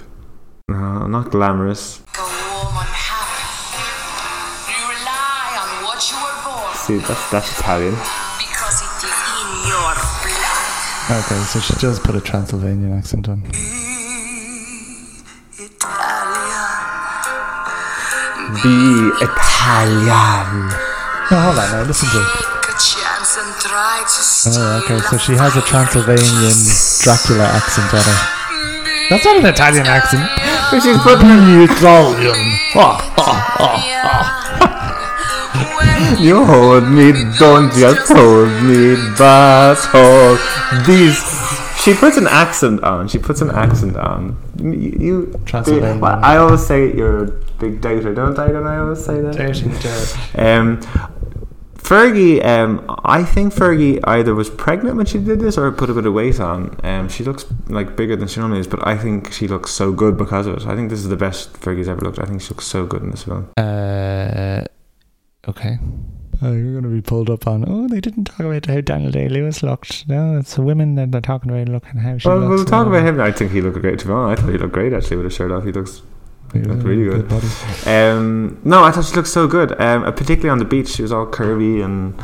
No, not glamorous. a woman happy. You rely on what you were born See, that's that's Italian. because it is in your blood. Okay, so she does put a Transylvanian accent on. Be Italian. No, hold on now, listen to it. Oh, okay, so she has a Transylvanian Dracula accent on her. That's not an Italian accent. She's putting Italian. You hold me, don't just hold me, but hold these. She puts an accent on. She puts an accent on. You, you Transylvanian. Well, I always say you're a big doubter, don't I? Don't I always say that? Dirty dirt. Um, Fergie, um, I think Fergie either was pregnant when she did this or put a bit of weight on. Um, she looks like bigger than she normally is, but I think she looks so good because of it. I think this is the best Fergie's ever looked. I think she looks so good in this film. Uh, okay. Oh, you're going to be pulled up on. Oh, they didn't talk about how Daniel Day Lewis looked. No, it's the women that they're talking about looking how she Well, looks. we'll talk about him. I think he looked great. To be honest, I thought he looked great actually with his shirt off. He looks Yeah, looked really good. body. Um, no, I thought she looked so good. Um, uh, particularly on the beach, she was all curvy and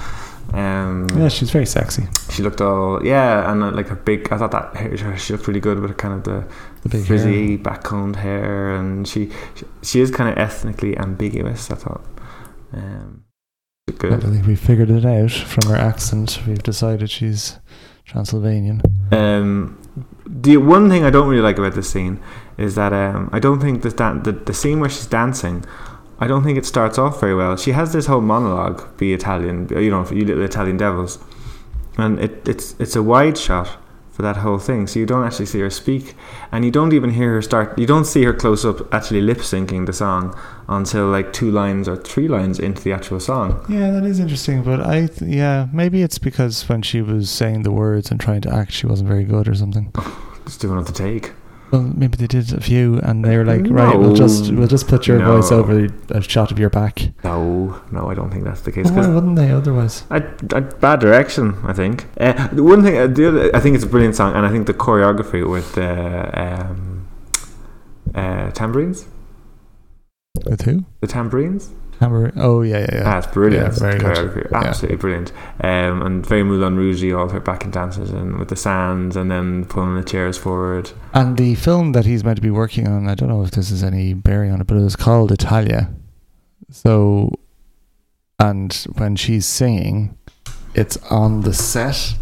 um, Yeah, she's very sexy. she looked all yeah, and uh, like her big. I thought that hair, she looked really good with kind of the The big frizzy hair. backcombed hair, and she she, she is kind of ethnically ambiguous. I thought. Um, I good. think we figured it out from her accent. We've decided she's Transylvanian. Um, the one thing I don't really like about this scene is that um, I don't think dan- the the scene where she's dancing. I don't think it starts off very well. She has this whole monologue, "Be Italian," you know, for you little Italian devils, and it, it's it's a wide shot for that whole thing. So you don't actually see her speak, and you don't even hear her start. You don't see her close up actually lip syncing the song until like two lines or three lines into the actual song. Yeah, that is interesting. But I, th- yeah, maybe it's because when she was saying the words and trying to act, she wasn't very good or something. Just doing another take. Well, maybe they did a few, and they were like, right, we'll just we'll just put your No. voice over a shot of your back. No, no, I don't think that's the case. Why 'cause wouldn't they otherwise? A, a bad direction, I think. Uh, the one thing, uh, the other, I think it's a brilliant song, and I think the choreography with the um, uh, tambourines, With who? the tambourines, Hammer. Oh yeah, yeah, yeah. that's brilliant. Yeah, very good. choreography, Yeah. absolutely brilliant. Um, and very Moulin Rouge, all her backing dances, and with the sands, and then pulling the chairs forward. And the film that he's meant to be working on, I don't know if this is any bearing on it, but it was called Italia. So, and when she's singing, it's on the set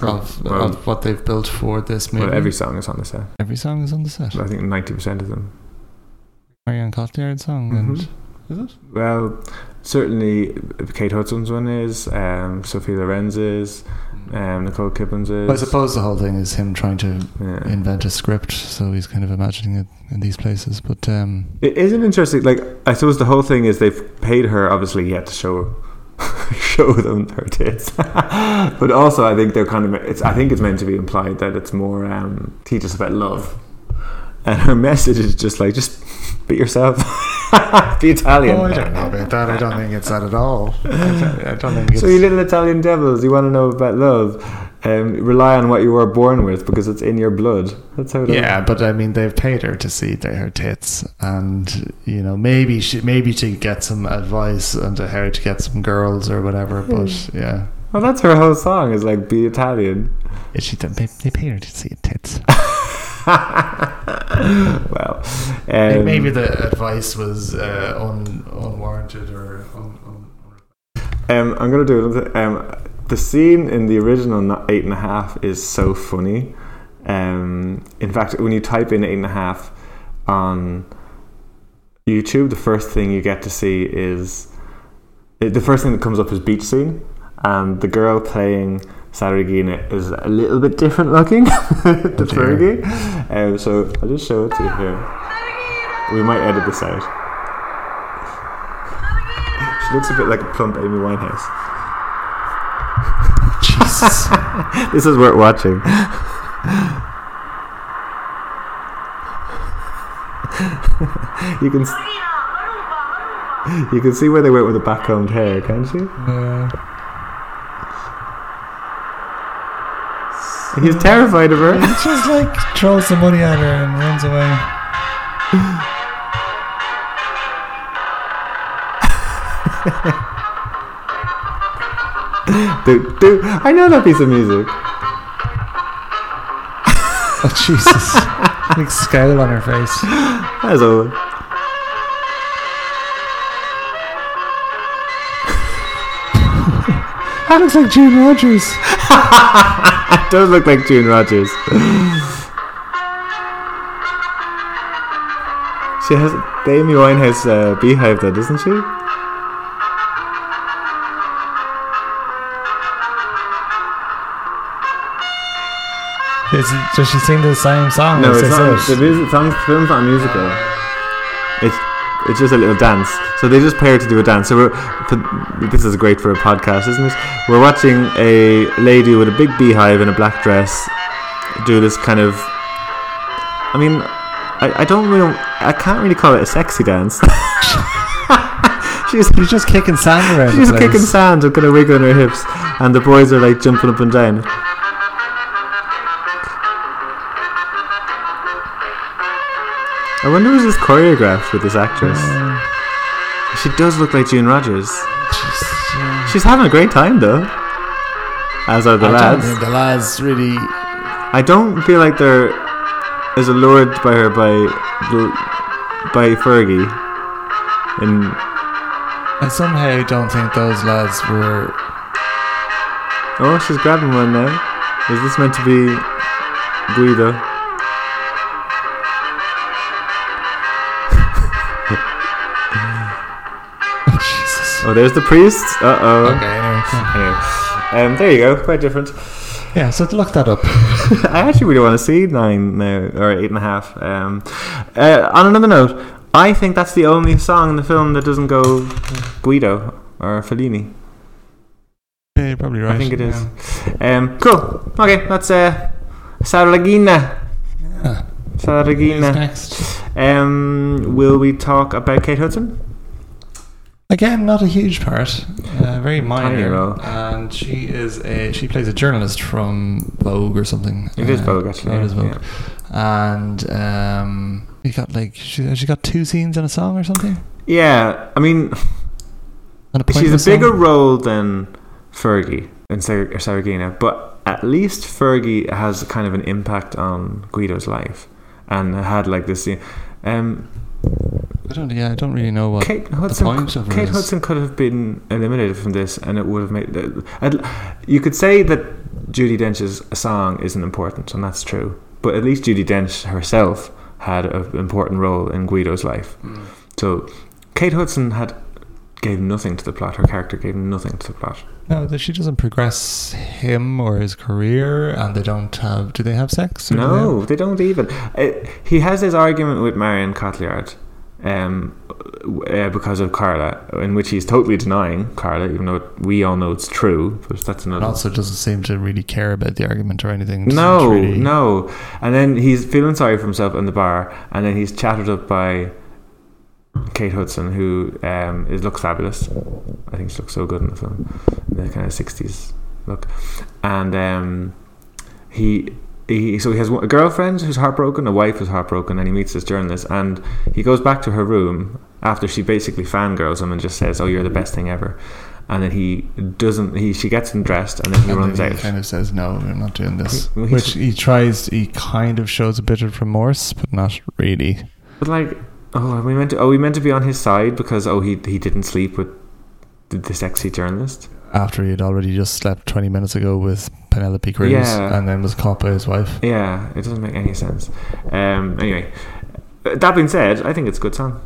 of, Well- of what they've built for this movie. Well, every song is on the set. Every song is on the set. I think ninety percent of them. Marion Cotillard song, Mhm. and is it? Well, certainly Kate Hudson's one is, um, Sophie Loren's is, um, Nicole Kidman's is. I suppose the whole thing is him trying to Yeah. invent a script, so he's kind of imagining it in these places. But um, It isn't interesting. Like I suppose the whole thing is they've paid her obviously yet to show show them her tits, but also I think they're kind of it's I think it's meant to be implied that it's more um, teach us about love, and her message is just like just be yourself, be Italian. oh, I don't know about that. I don't think it's that at all. I don't, think. So you little Italian devils, you want to know about love? Um, rely on what you were born with because it's in your blood. That's how. It Yeah, but I mean, they've paid her to see their, her tits, and you know, maybe she, maybe to get some advice on to how to get some girls or whatever. But yeah, Well, that's her whole song is like be Italian. Is she they, they paid her to see tits. well, um, maybe the advice was uh, un, unwarranted or. Un, un, Um, I'm gonna do another. Um, the scene in the original eight and a half is so funny. Um, in fact, when you type in eight and a half on YouTube, the first thing you get to see is the first thing that comes up is beach scene, and the girl playing Saragina is a little bit different looking to dear. Fergie. Um, so I'll just show it to you here. We might edit this out. She looks a bit like a plump Amy Winehouse. Jesus. This is worth watching. you can s- you can see where they went with the backcombed hair, can't you? Uh, He's terrified of her. he just like throws the money at her and runs away. do, do. I know that piece of music. Oh, Jesus. Big scowl on her face. That's all. That looks like June Rogers. It does look like June Rogers. she has the Amy Winehouse uh, beehive, though, doesn't she? Is does she sing the same song? No, it's not. The music, song, film's not a musical. It's just a little dance. So they just pair to do a dance. So we're, this is great for a podcast, isn't it? We're watching a lady with a big beehive and a black dress do this kind of. I mean, I, I don't really, I can't really call it a sexy dance. she's She's just kicking sand around she's kicking sand and kind of wiggling her hips, and the boys are like jumping up and down. I wonder was this choreographed with this actress? She does look like June Rogers. She's, uh, She's having a great time though. As are the I don't lads. think the lads really. I don't feel like they're as allured by her by by Fergie. And I somehow don't think those lads were. oh, she's grabbing one now. Is this meant to be Guido? Oh, there's the priest. Uh oh. Okay, anyway. um, there you go. Quite different. Yeah, so look that up. I actually really want to see nine now, or eight and a half. Um, uh, on another note, I think that's the only song in the film that doesn't go Guido or Fellini. Yeah, you're probably right. I think it is. Yeah. Um, cool. Okay, that's uh, Saragina. Yeah. Saragina. next? Um, will we talk about Kate Hudson? Again, not a huge part, uh, very minor, role. and she is a she plays a journalist from Vogue or something. It is Uh, Vogue, actually, it is yeah, Vogue, and um, you got like she she got two scenes in a song or something. Yeah, I mean, a she's a bigger role than Fergie and Sar- Saragina, but at least Fergie has kind of an impact on Guido's life and had like this. Scene. Um, I don't. Yeah, I don't really know what. Kate Hudson, point of it Kate is- Hudson could have been eliminated from this, and it would have made. Uh, I'd- you could say that Judi Dench's song isn't important, and that's true. But at least Judy Dench herself had an important role in Guido's life. Mm. So Kate Hudson had gave nothing to the plot. Her character gave nothing to the plot. No, that she doesn't progress him or his career, and they don't have. Do they have sex? or do they No, have- they don't even. Uh, he has his argument with Marion Cotillard um, uh, because of Carla, in which he's totally denying Carla, even though we all know it's true. But that's And another. also doesn't seem to really care about the argument or anything. No, really- no. And then he's feeling sorry for himself in the bar, and then he's chatted up by Kate Hudson, who um, is looks fabulous. I think she looks so good in the film, the kind of sixties look. And um, he, he, so he has a girlfriend who's heartbroken, a wife who's heartbroken, and he meets this journalist, and he goes back to her room after she basically fangirls him and just says, "Oh, you're the best thing ever." And then he doesn't. He she gets him dressed, and then he And runs then out. kind of says, "No, I'm not doing this." He's- Which he tries. He kind of shows a bit of remorse, but not really. But like, oh, are we meant to? Oh, we meant to be on his side because oh, he he didn't sleep with the, the sexy journalist. After he had already just slept 20 minutes ago with Penelope Cruz, Yeah. and then was caught by his wife. Yeah, it doesn't make any sense. Um, anyway, uh, that being said, I think it's a good song.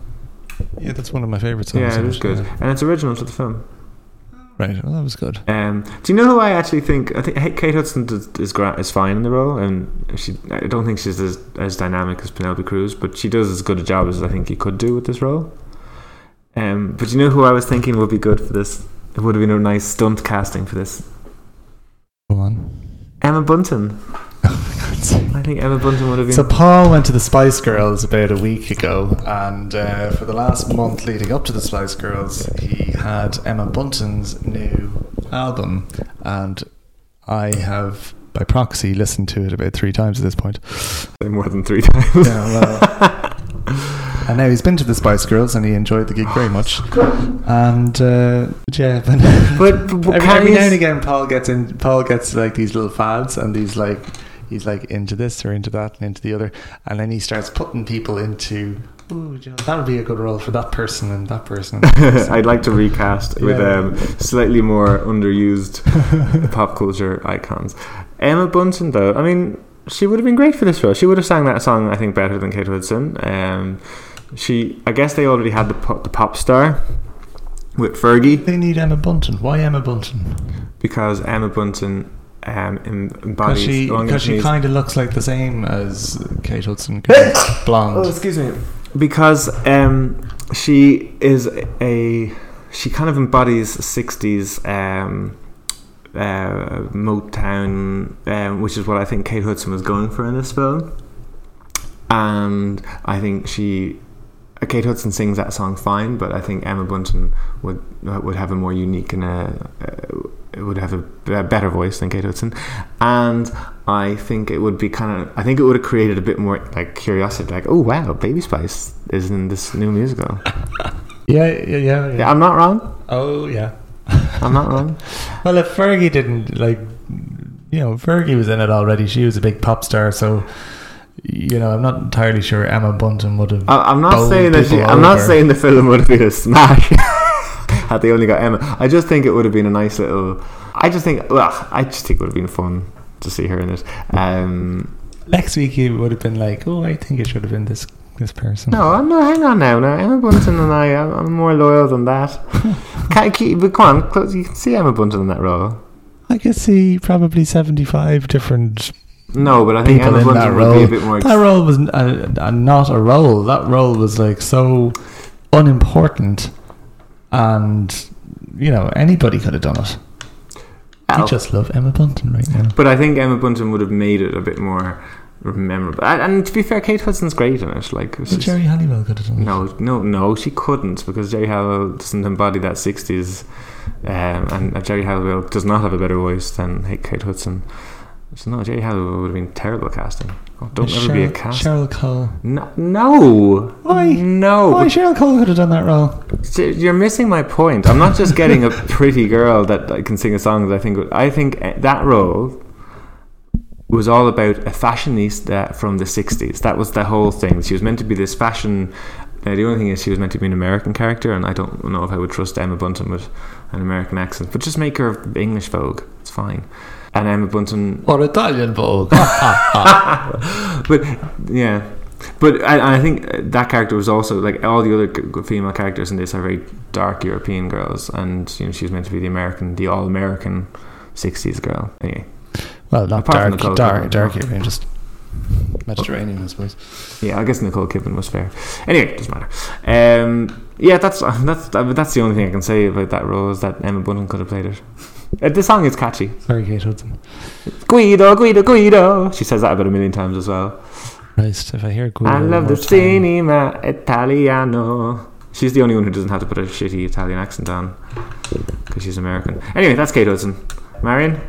Yeah, that's one of my favorite songs. yeah, it is good, and it's original to the film. Right, well, that was good. Um, do you know who I actually think? I think Kate Hudson does, is gra- is fine in the role, and she. I don't think she's as, as dynamic as Penelope Cruz, but she does as good a job as I think you could do with this role. Um, but you know who I was thinking would be good for this? It would have been a nice stunt casting for this. Go on. Emma Bunton. Oh my God! I think Emma Bunton would have been. So Paul went to the Spice Girls about a week ago, and uh, for the last month leading up to the Spice Girls, he had Emma Bunton's new album, and I have, by proxy, listened to it about three times at this point. more than three times. Yeah, well. And now he's been to the Spice Girls and he enjoyed the gig very much. And uh, yeah, but, But, but, every, every now and again, Paul gets in. Paul gets like these little fads and these like he's like into this or into that and into the other, and then he starts putting people into. Ooh, that would be a good role for that person and that person. And that person." I'd like to recast with um, slightly more underused pop culture icons. Emma Bunton, though, I mean, she would have been great for this role. She would have sang that song, I think, better than Kate Hudson. Um, she, I guess, they already had the pop, the pop star with Fergie They need Emma Bunton. Why Emma Bunton? because Emma Bunton um, em- Because embodies. she, oh, cause she kind of looks like the same as Kate Hudson. blonde. Oh, excuse me. Because um, she is a she kind of embodies '60s um, uh, Motown, um, which is what I think Kate Hudson was going for in this film. And I think she, Kate Hudson sings that song fine, but I think Emma Bunton would uh, would have a more unique and a, uh, would have a, a better voice than Kate Hudson, and I think it would be kind of I think it would have created a bit more like curiosity, like oh wow, Baby Spice is in this new musical. yeah, yeah, yeah, Yeah, I'm not wrong. Oh, yeah. I'm not wrong. Well, if Fergie didn't like, you know, Fergie was in it already. She was a big pop star, so you know, I'm not entirely sure Emma Bunton would have. I, I'm not saying that. She, I'm not saying the film would have been a smash had they only got Emma. I just think it would have been a nice little. I just think. Well, I just think it would have been fun to see her in it. Um, Next week, he would have been like, "Oh, I think it should have been this this person." no, no, hang on now. Now Emma Bunton and I, I'm, I'm more loyal than that. Can, can, but come on, close, you can see Emma Bunton in that role. I could see probably 75 different No, but I think people Emma in that Bunton would be a bit more. that role was uh, uh, not a role. That role was like so unimportant, and you know anybody could have done it. I Al- just love Emma Bunton right now. But I think Emma Bunton would have made it a bit more memorable. And, and to be fair, Kate Hudson's great in it. Like, But Geri Halliwell could have done it. No, no, no, she couldn't because Geri Halliwell doesn't embody that 60s. Um, and uh, Geri Halliwell does not have a better voice than H- Kate Hudson. So, no, Geri Halliwell would have been terrible casting. Oh, don't ever be a cast. Cheryl Cole. No, no. Why? No. Why Cheryl Cole could have done that role? You're missing my point. I'm not just getting a pretty girl that can sing a song that I think. I think uh, that role was all about a fashionista from the 60s. That was the whole thing. She was meant to be this fashion. Now, the only thing is, she was meant to be an American character, and I don't know if I would trust Emma Bunton with an American accent. But just make her English Vogue. It's fine. And Emma Bunton Or Italian Vogue. but yeah, but I, I think that character was also like all the other female characters in this are very dark European girls, and you know she was meant to be the American, the all American '60s girl. Anyway, well, not Apart from dark, dark, Kidman. dark European, just Mediterranean, I suppose. yeah, I guess Nicole Kidman was fair. Anyway, doesn't matter. Um, yeah, that's that's that's the only thing I can say about that role is that Emma Bunton could have played it. Uh, the song is catchy. Sorry, Kate Hudson. Guido, Guido, Guido. She says that about a million times as well. Christ, if I hear Guido I love the time- cinema Italiano. She's the only one who doesn't have to put a shitty Italian accent on because she's American. Anyway, that's Kate Hudson. Marion?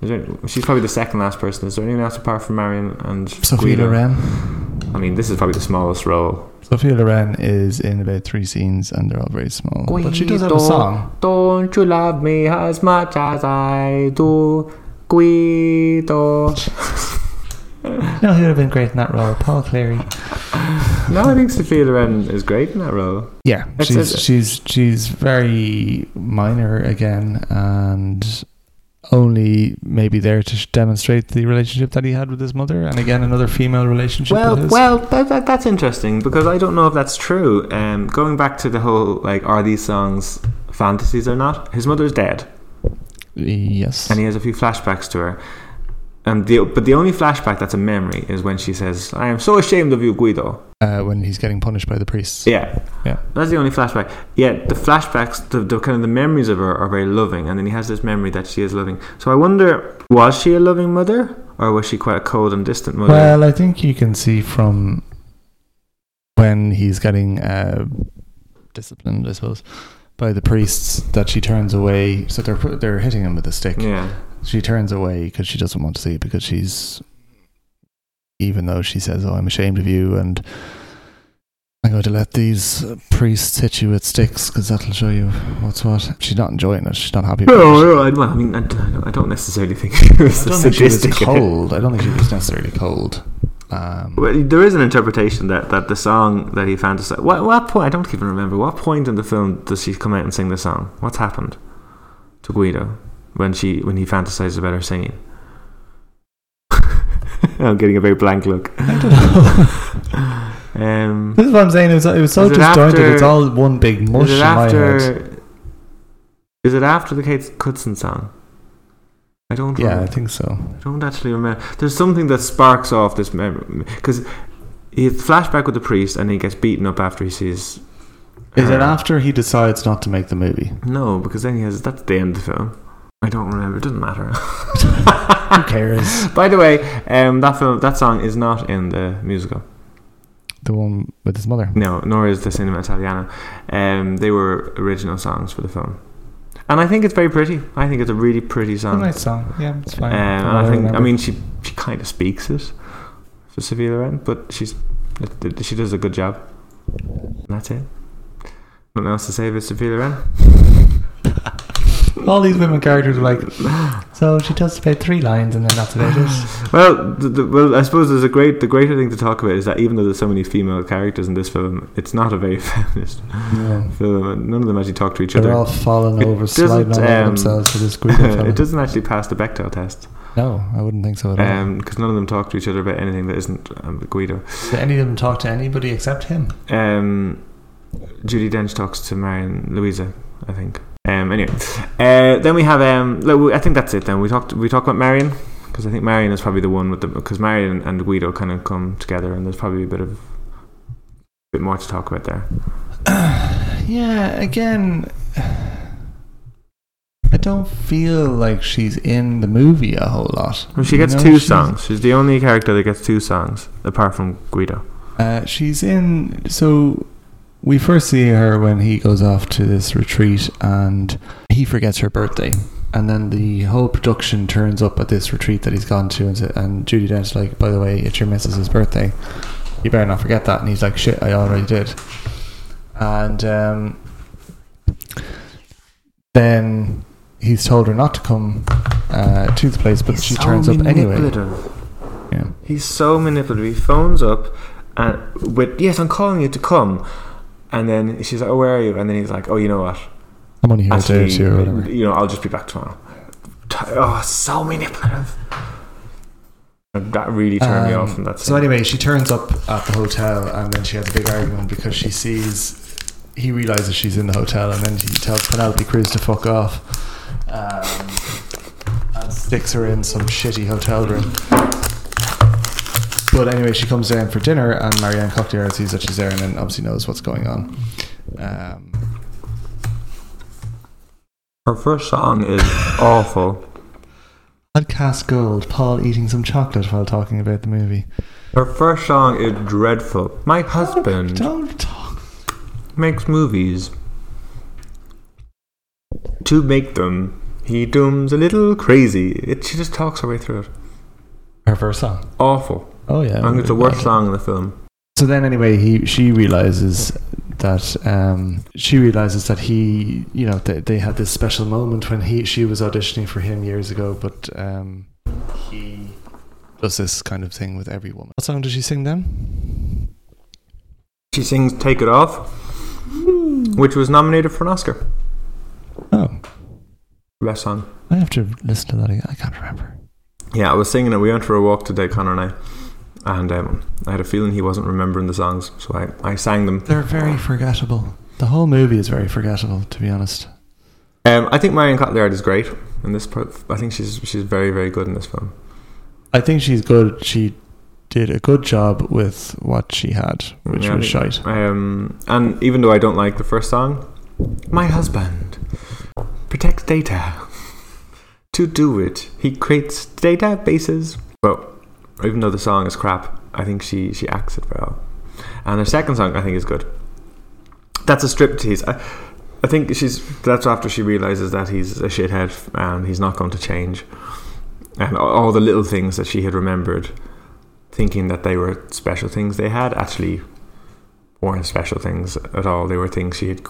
There, she's probably the second last person. Is there anyone else apart from Marion and Guido? Loren. I mean, this is probably the smallest role. Sophia Loren is in about three scenes, and they're all very small. But she does have a song. Don't you love me as much as I do, Guido? No, who would have been great in that role? Paul Cleary. no, I think Sophia Loren is great in that role. Yeah, It's- she's it's- she's she's very minor again, and only maybe there to demonstrate the relationship that he had with his mother, and again another female relationship. Well, with his. well, that, that, that's interesting because I don't know if that's true. Um, going back to the whole like, are these songs fantasies or not? His mother's dead, yes, and he has a few flashbacks to her. And the but the only flashback that's a memory is when she says, "I am so ashamed of you, Guido." uh, when he's getting punished by the priests. Yeah, Yeah. that's the only flashback. Yeah, the flashbacks, the, the kind of the memories of her are very loving, and then he has this memory that she is loving. So I wonder, was she a loving mother, or was she quite a cold and distant mother? Well, I think you can see from when he's getting uh, disciplined, I suppose, by the priests that she turns away. So they're they're hitting him with a stick. yeah, She turns away because she doesn't want to see it because she's, even though she says, "Oh, I'm ashamed of you," and I'm going to let these priests hit you with sticks because that'll show you what's what. She's not enjoying it. She's not happy. About No, it. no, I, well, I mean, I, don't- I don't necessarily think it was I don't think she was cold. I don't think she was necessarily cold. Um, Well, there is an interpretation that, that the song that he fantasized. What, what point? I don't even remember. What point in the film does she come out and sing the song? What's happened to Guido when she when he fantasizes about her singing? I'm getting a very blank look. I don't know. Um, this is what I'm saying. It was, it was so Is it disjointed. after- it's all one big mush in it my head. Is it after the Kate Hudson song? I don't. Yeah, I think so. I don't actually remember. There's something that sparks off this memory because he has flashback with the priest and he gets beaten up after he sees. Is it after he decides not to make the movie? No, because then he has. That's the end of the film. I don't remember. It doesn't matter. Who cares? By the way, um, that film, that song is not in the musical. The one with his mother. No, nor is the Cinema Italiano. Um, they were original songs for the film, and I think it's very pretty. I think it's a really pretty It's a song. nice song. Yeah, it's Um, fine. and From I think, I mean, she she kind of speaks it for Sophia Loren, but she's she does a good job. And that's it. Nothing else to say about Sophia Loren. All these women characters are like, so she does about three lines and then that's about it. Well, the, the, well, I suppose there's a great the greater thing to talk about is that even though there's so many female characters in this film, it's not a very feminist Yeah. film. None of them actually talk to each other. They're all falling It over, sliding doesn't, over um, themselves for this fella. it doesn't actually pass the Bechdel test No, I wouldn't think so at all. because none of them talk to each other about anything that isn't um, Guido. Did any of them talk to anybody except him? Um, Judi Dench talks to Marion Louisa, I think. Um, anyway, uh, then we have. Um, I think that's it. Then we talked. We talked about Marion because I think Marion is probably the one with the because Marion and Guido kind of come together, and there's probably a bit of a bit more to talk about there. Yeah, again, I don't feel like she's in the movie a whole lot. Well, she You gets know, two she's- songs. She's the only character that gets two songs apart from Guido. Uh, she's in. So we first see her when he goes off to this retreat and he forgets her birthday. And then the whole production turns up at this retreat that he's gone to, and, and Judi Dench's like, "By the way, it's your missus's birthday. You better not forget that." And he's like, "Shit, I already did." And um, then he's told her not to come uh, to the place, but she turns up anyway. Yeah. He's so manipulative. He phones up and with yes, I'm calling you to come, and then she's like, "Oh, where are you?" And then he's like, "Oh, you know what? I'm only here a day or Actually, two or whatever. you know, I'll just be back tomorrow." Oh, so manipulative. That really turned me Um, off from that. So scene. anyway, she turns up at the hotel, and then she has a big argument because she sees he realizes she's in the hotel, and then he tells Penelope Cruz to fuck off, um, and sticks her in some shitty hotel room. But anyway, she comes down for dinner, and Marion Cotillard sees that she's there, and then obviously knows what's going on. Um, her first song is awful. Podcast Gold, Paul eating some chocolate while talking about the movie. Her first song is dreadful. My husband Don't talk. makes movies. To make them, he dooms a little crazy. It, she just talks her way through it. Her first song. Awful. Oh yeah, I think it's the worst song in the film. So then, anyway, he she realizes that um, she realizes that he, you know, they, they had this special moment when he she was auditioning for him years ago, but um, he does this kind of thing with every woman. What song does she sing then? She sings Take It Off, which was nominated for an Oscar. Oh, Best song. I have to listen to that again. I can't remember. Yeah, I was singing it. We went for a walk today, Connor and I. And um, I had a feeling he wasn't remembering the songs, so I, I sang them. They're very forgettable. The whole movie is very forgettable, to be honest. Um, I think Marion Cotillard is great in this. Part. I think she's she's very very good in this film. I think she's good. She did a good job with what she had, which Yeah, was think- shite. Um, and even though I don't like the first song, my husband protects data. To do it, he creates databases. But even though the song is crap, I think she she acts it well. And her second song, I think, is good. That's a striptease. I, I think she's that's after she realizes that he's a shithead and he's not going to change, and all, all the little things that she had remembered, thinking that they were special things they had, actually weren't special things at all. They were things she had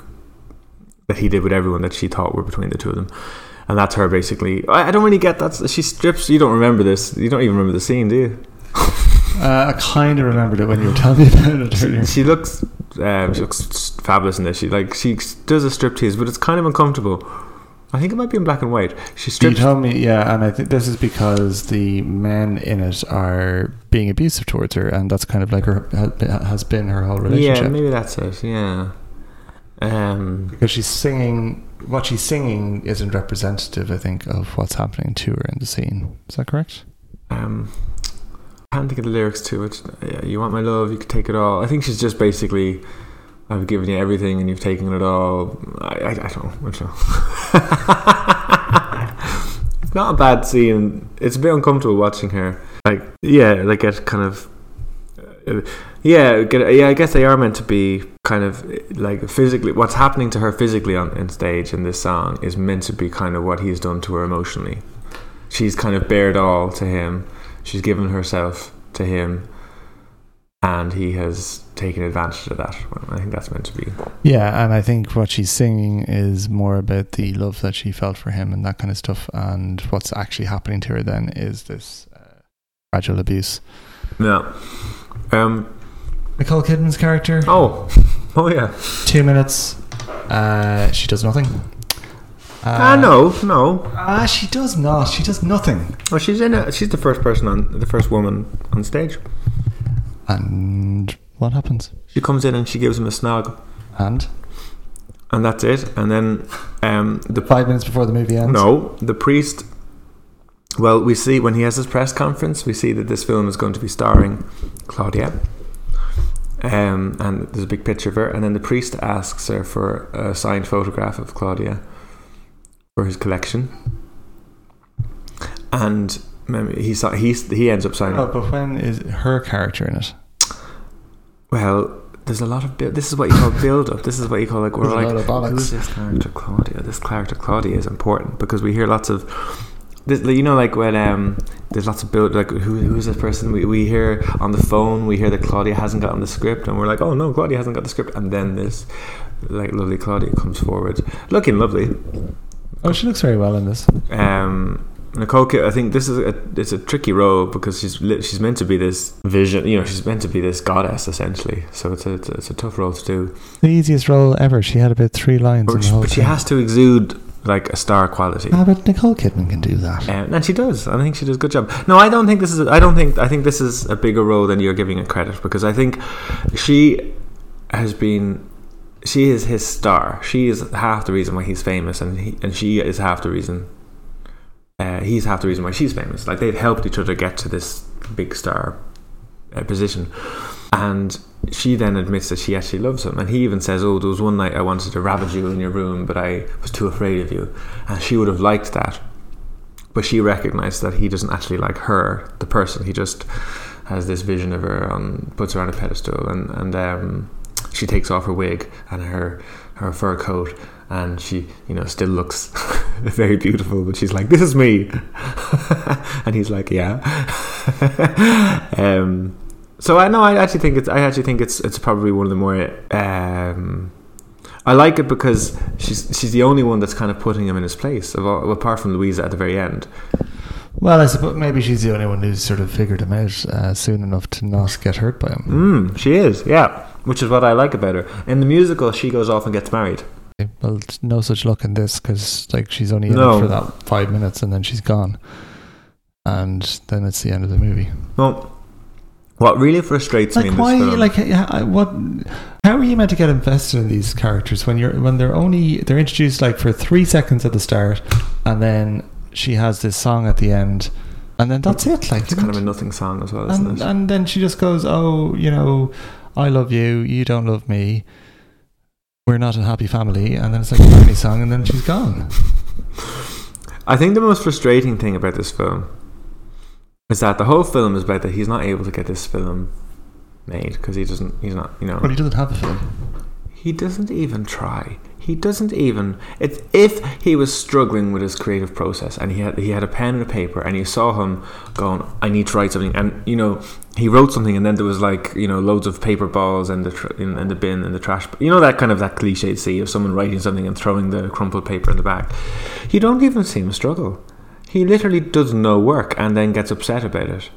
that he did with everyone that she thought were between the two of them. And that's her basically. I, I don't really get that. She strips. You don't remember this. You don't even remember the scene, do you? Uh, I kind of remembered it when you were telling me about it earlier. She looks. Um, she looks fabulous in this. She like she does a striptease, but it's kind of uncomfortable. I think it might be in black and white. She You strips. told me, yeah, and I think this is because the men in it are being abusive towards her, and that's kind of like her has been her whole relationship. Yeah, maybe that's it. Yeah. Um. because she's singing, what she's singing isn't representative, I think, of what's happening to her in the scene. Is that correct? um, I can't think of the lyrics to it. Yeah, You want my love, you can take it all. I think she's just basically, I've given you everything and you've taken it all. I, I, I don't know. I don't know. it's not a bad scene. It's a bit uncomfortable watching her. Like, yeah, like get kind of. Yeah, yeah. I guess they are meant to be kind of like physically. What's happening to her physically on in stage in this song is meant to be kind of what he's done to her emotionally. She's kind of bared all to him. She's given herself to him, and he has taken advantage of that. I think that's meant to be. Yeah, and I think what she's singing is more about the love that she felt for him and that kind of stuff. And what's actually happening to her then is this uh, gradual abuse. Yeah. Um. Nicole Kidman's character, Oh. Oh yeah. two minutes. Uh, she does nothing. Uh, Ah no no. Ah, she does not. She does nothing. Oh, she's in it. She's the first person on the first woman on stage. And what happens? She comes in and she gives him a snog, And and that's it. And then um, the five minutes before the movie ends. no, the priest. Well, we see when he has his press conference, we see that this film is going to be starring Claudia. Um, and there's a big picture of her, and then the priest asks her for a signed photograph of Claudia for his collection. And he saw, he he ends up signing. Oh, but when is her character in it? Well, there's a lot of build. This is what you call build up. This is what you call like we're There's a like lot of bollocks. who's this character Claudia? This character Claudia is important because we hear lots of. This, you know, like when um, there's lots of build, like who who's this person? We, we hear on the phone, we hear that Claudia hasn't gotten the script, and we're like, oh no, Claudia hasn't got the script, and then this, like lovely Claudia comes forward, looking lovely. Oh, she looks very well in this. Um, Nicole, I think this is a it's a tricky role because she's she's meant to be this vision, you know, she's meant to be this goddess essentially. So it's a it's a, it's a tough role to do. The easiest role ever. She had about three lines in But the she, whole but she has to exude like a star quality. Ah, but Nicole Kidman can do that. Um, and she does. I think she does a good job. No, I don't think this is. I don't think. I think this is a bigger role than you're giving it credit because I think she has been. She is his star. She is half the reason why he's famous, and he, and she is half the reason. Uh, he's half the reason why she's famous. Like they've helped each other get to this big star uh, position, and she then admits that she actually loves him. And he even says, "Oh, there was one night I wanted to ravage you in your room, but I was too afraid of you." And she would have liked that, but she recognized that he doesn't actually like her, the person. He just has this vision of her on, puts her on a pedestal, and and um, she takes off her wig and her her fur coat, and she you know still looks very beautiful, but she's like, "This is me," and he's like, "Yeah." um, so I know I actually think it's I actually think it's it's probably one of the more um, I like it because she's she's the only one that's kind of putting him in his place, apart from Louisa at the very end. Well, I suppose maybe she's the only one who's sort of figured him out uh, soon enough to not get hurt by him. Mm, she is, yeah, which is what I like about her. In the musical, she goes off and gets married. Well, no such luck in this because like she's only in No. it for that five minutes and then she's gone, and then it's the end of the movie. Well, what really frustrates me Like in this why? film, Like what? How are you meant to get invested in these characters when you're when they're only they're introduced like for three seconds at the start, and then she has this song at the end, and then that's it. Like it's kind of a nothing song as well, isn't and, it? and then she just goes, "Oh, you know, I love you. You don't love me. We're not a happy family." And then it's like a funny song, and then she's gone. I think the most frustrating thing about this film is that the whole film is about that he's not able to get this film made because he doesn't. He's not. You know. But he doesn't have a film. He doesn't even try. He doesn't even. It's if he was struggling with his creative process and he had he had a pen and a paper and you saw him going, I need to write something, and you know he wrote something and then there was like you know loads of paper balls and the tr- in, in the bin in the trash. You know that kind of that cliche see of someone writing something and throwing the crumpled paper in the back. You don't even see him struggle. He literally does no work and then gets upset about it.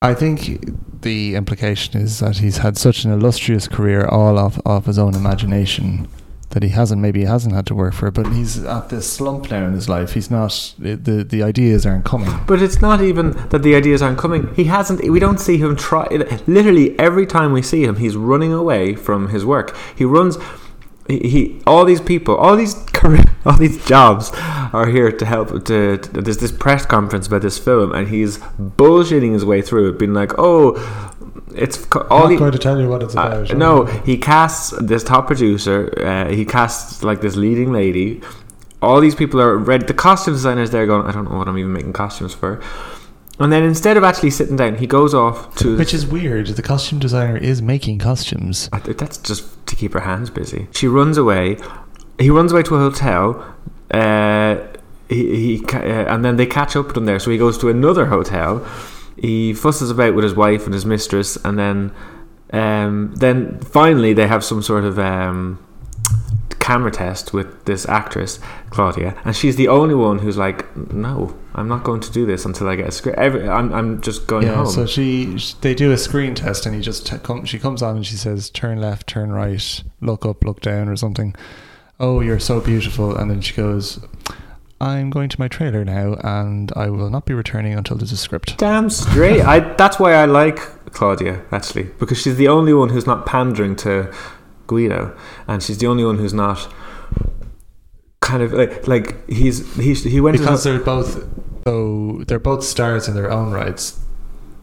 I think the implication is that he's had such an illustrious career all off, off his own imagination that he hasn't maybe he hasn't had to work for it, but he's at this slump now in his life. He's not the the, the ideas aren't coming. But it's not even that the ideas aren't coming. He hasn't. We don't see him try. Literally every time we see him, he's running away from his work. He runs. He, he all these people, all these career, all these jobs are here to help. To, to there's this press conference about this film, and he's bullshitting his way through it, being like, "Oh, it's co- all I'm going to tell you what it's uh, about. no, he casts this top producer. Uh, he casts like this leading lady. All these people are red. The costume designers there going. I don't know what I'm even making costumes for. And then instead of actually sitting down, he goes off to. Which is weird. The costume designer is making costumes. That's just to keep her hands busy. She runs away. He runs away to a hotel. Uh, he, he uh, and then they catch up with him there. So he goes to another hotel. He fusses about with his wife and his mistress, and then, um, then finally they have some sort of um, camera test with this actress Claudia, and she's the only one who's like, "No, I'm not going to do this until I get a script. Every, I'm, I'm just going Yeah, home." so she they do a screen test and he just t- come, she comes on and she says turn left, turn right, look up, look down or something. Oh, you're so beautiful and then she goes I'm going to my trailer now and I will not be returning until there's a script. Damn straight. I that's why I like Claudia actually because she's the only one who's not pandering to Guido, and she's the only one who's not kind of like, like he's he's he went Because to they're both so they're both stars in their own rights.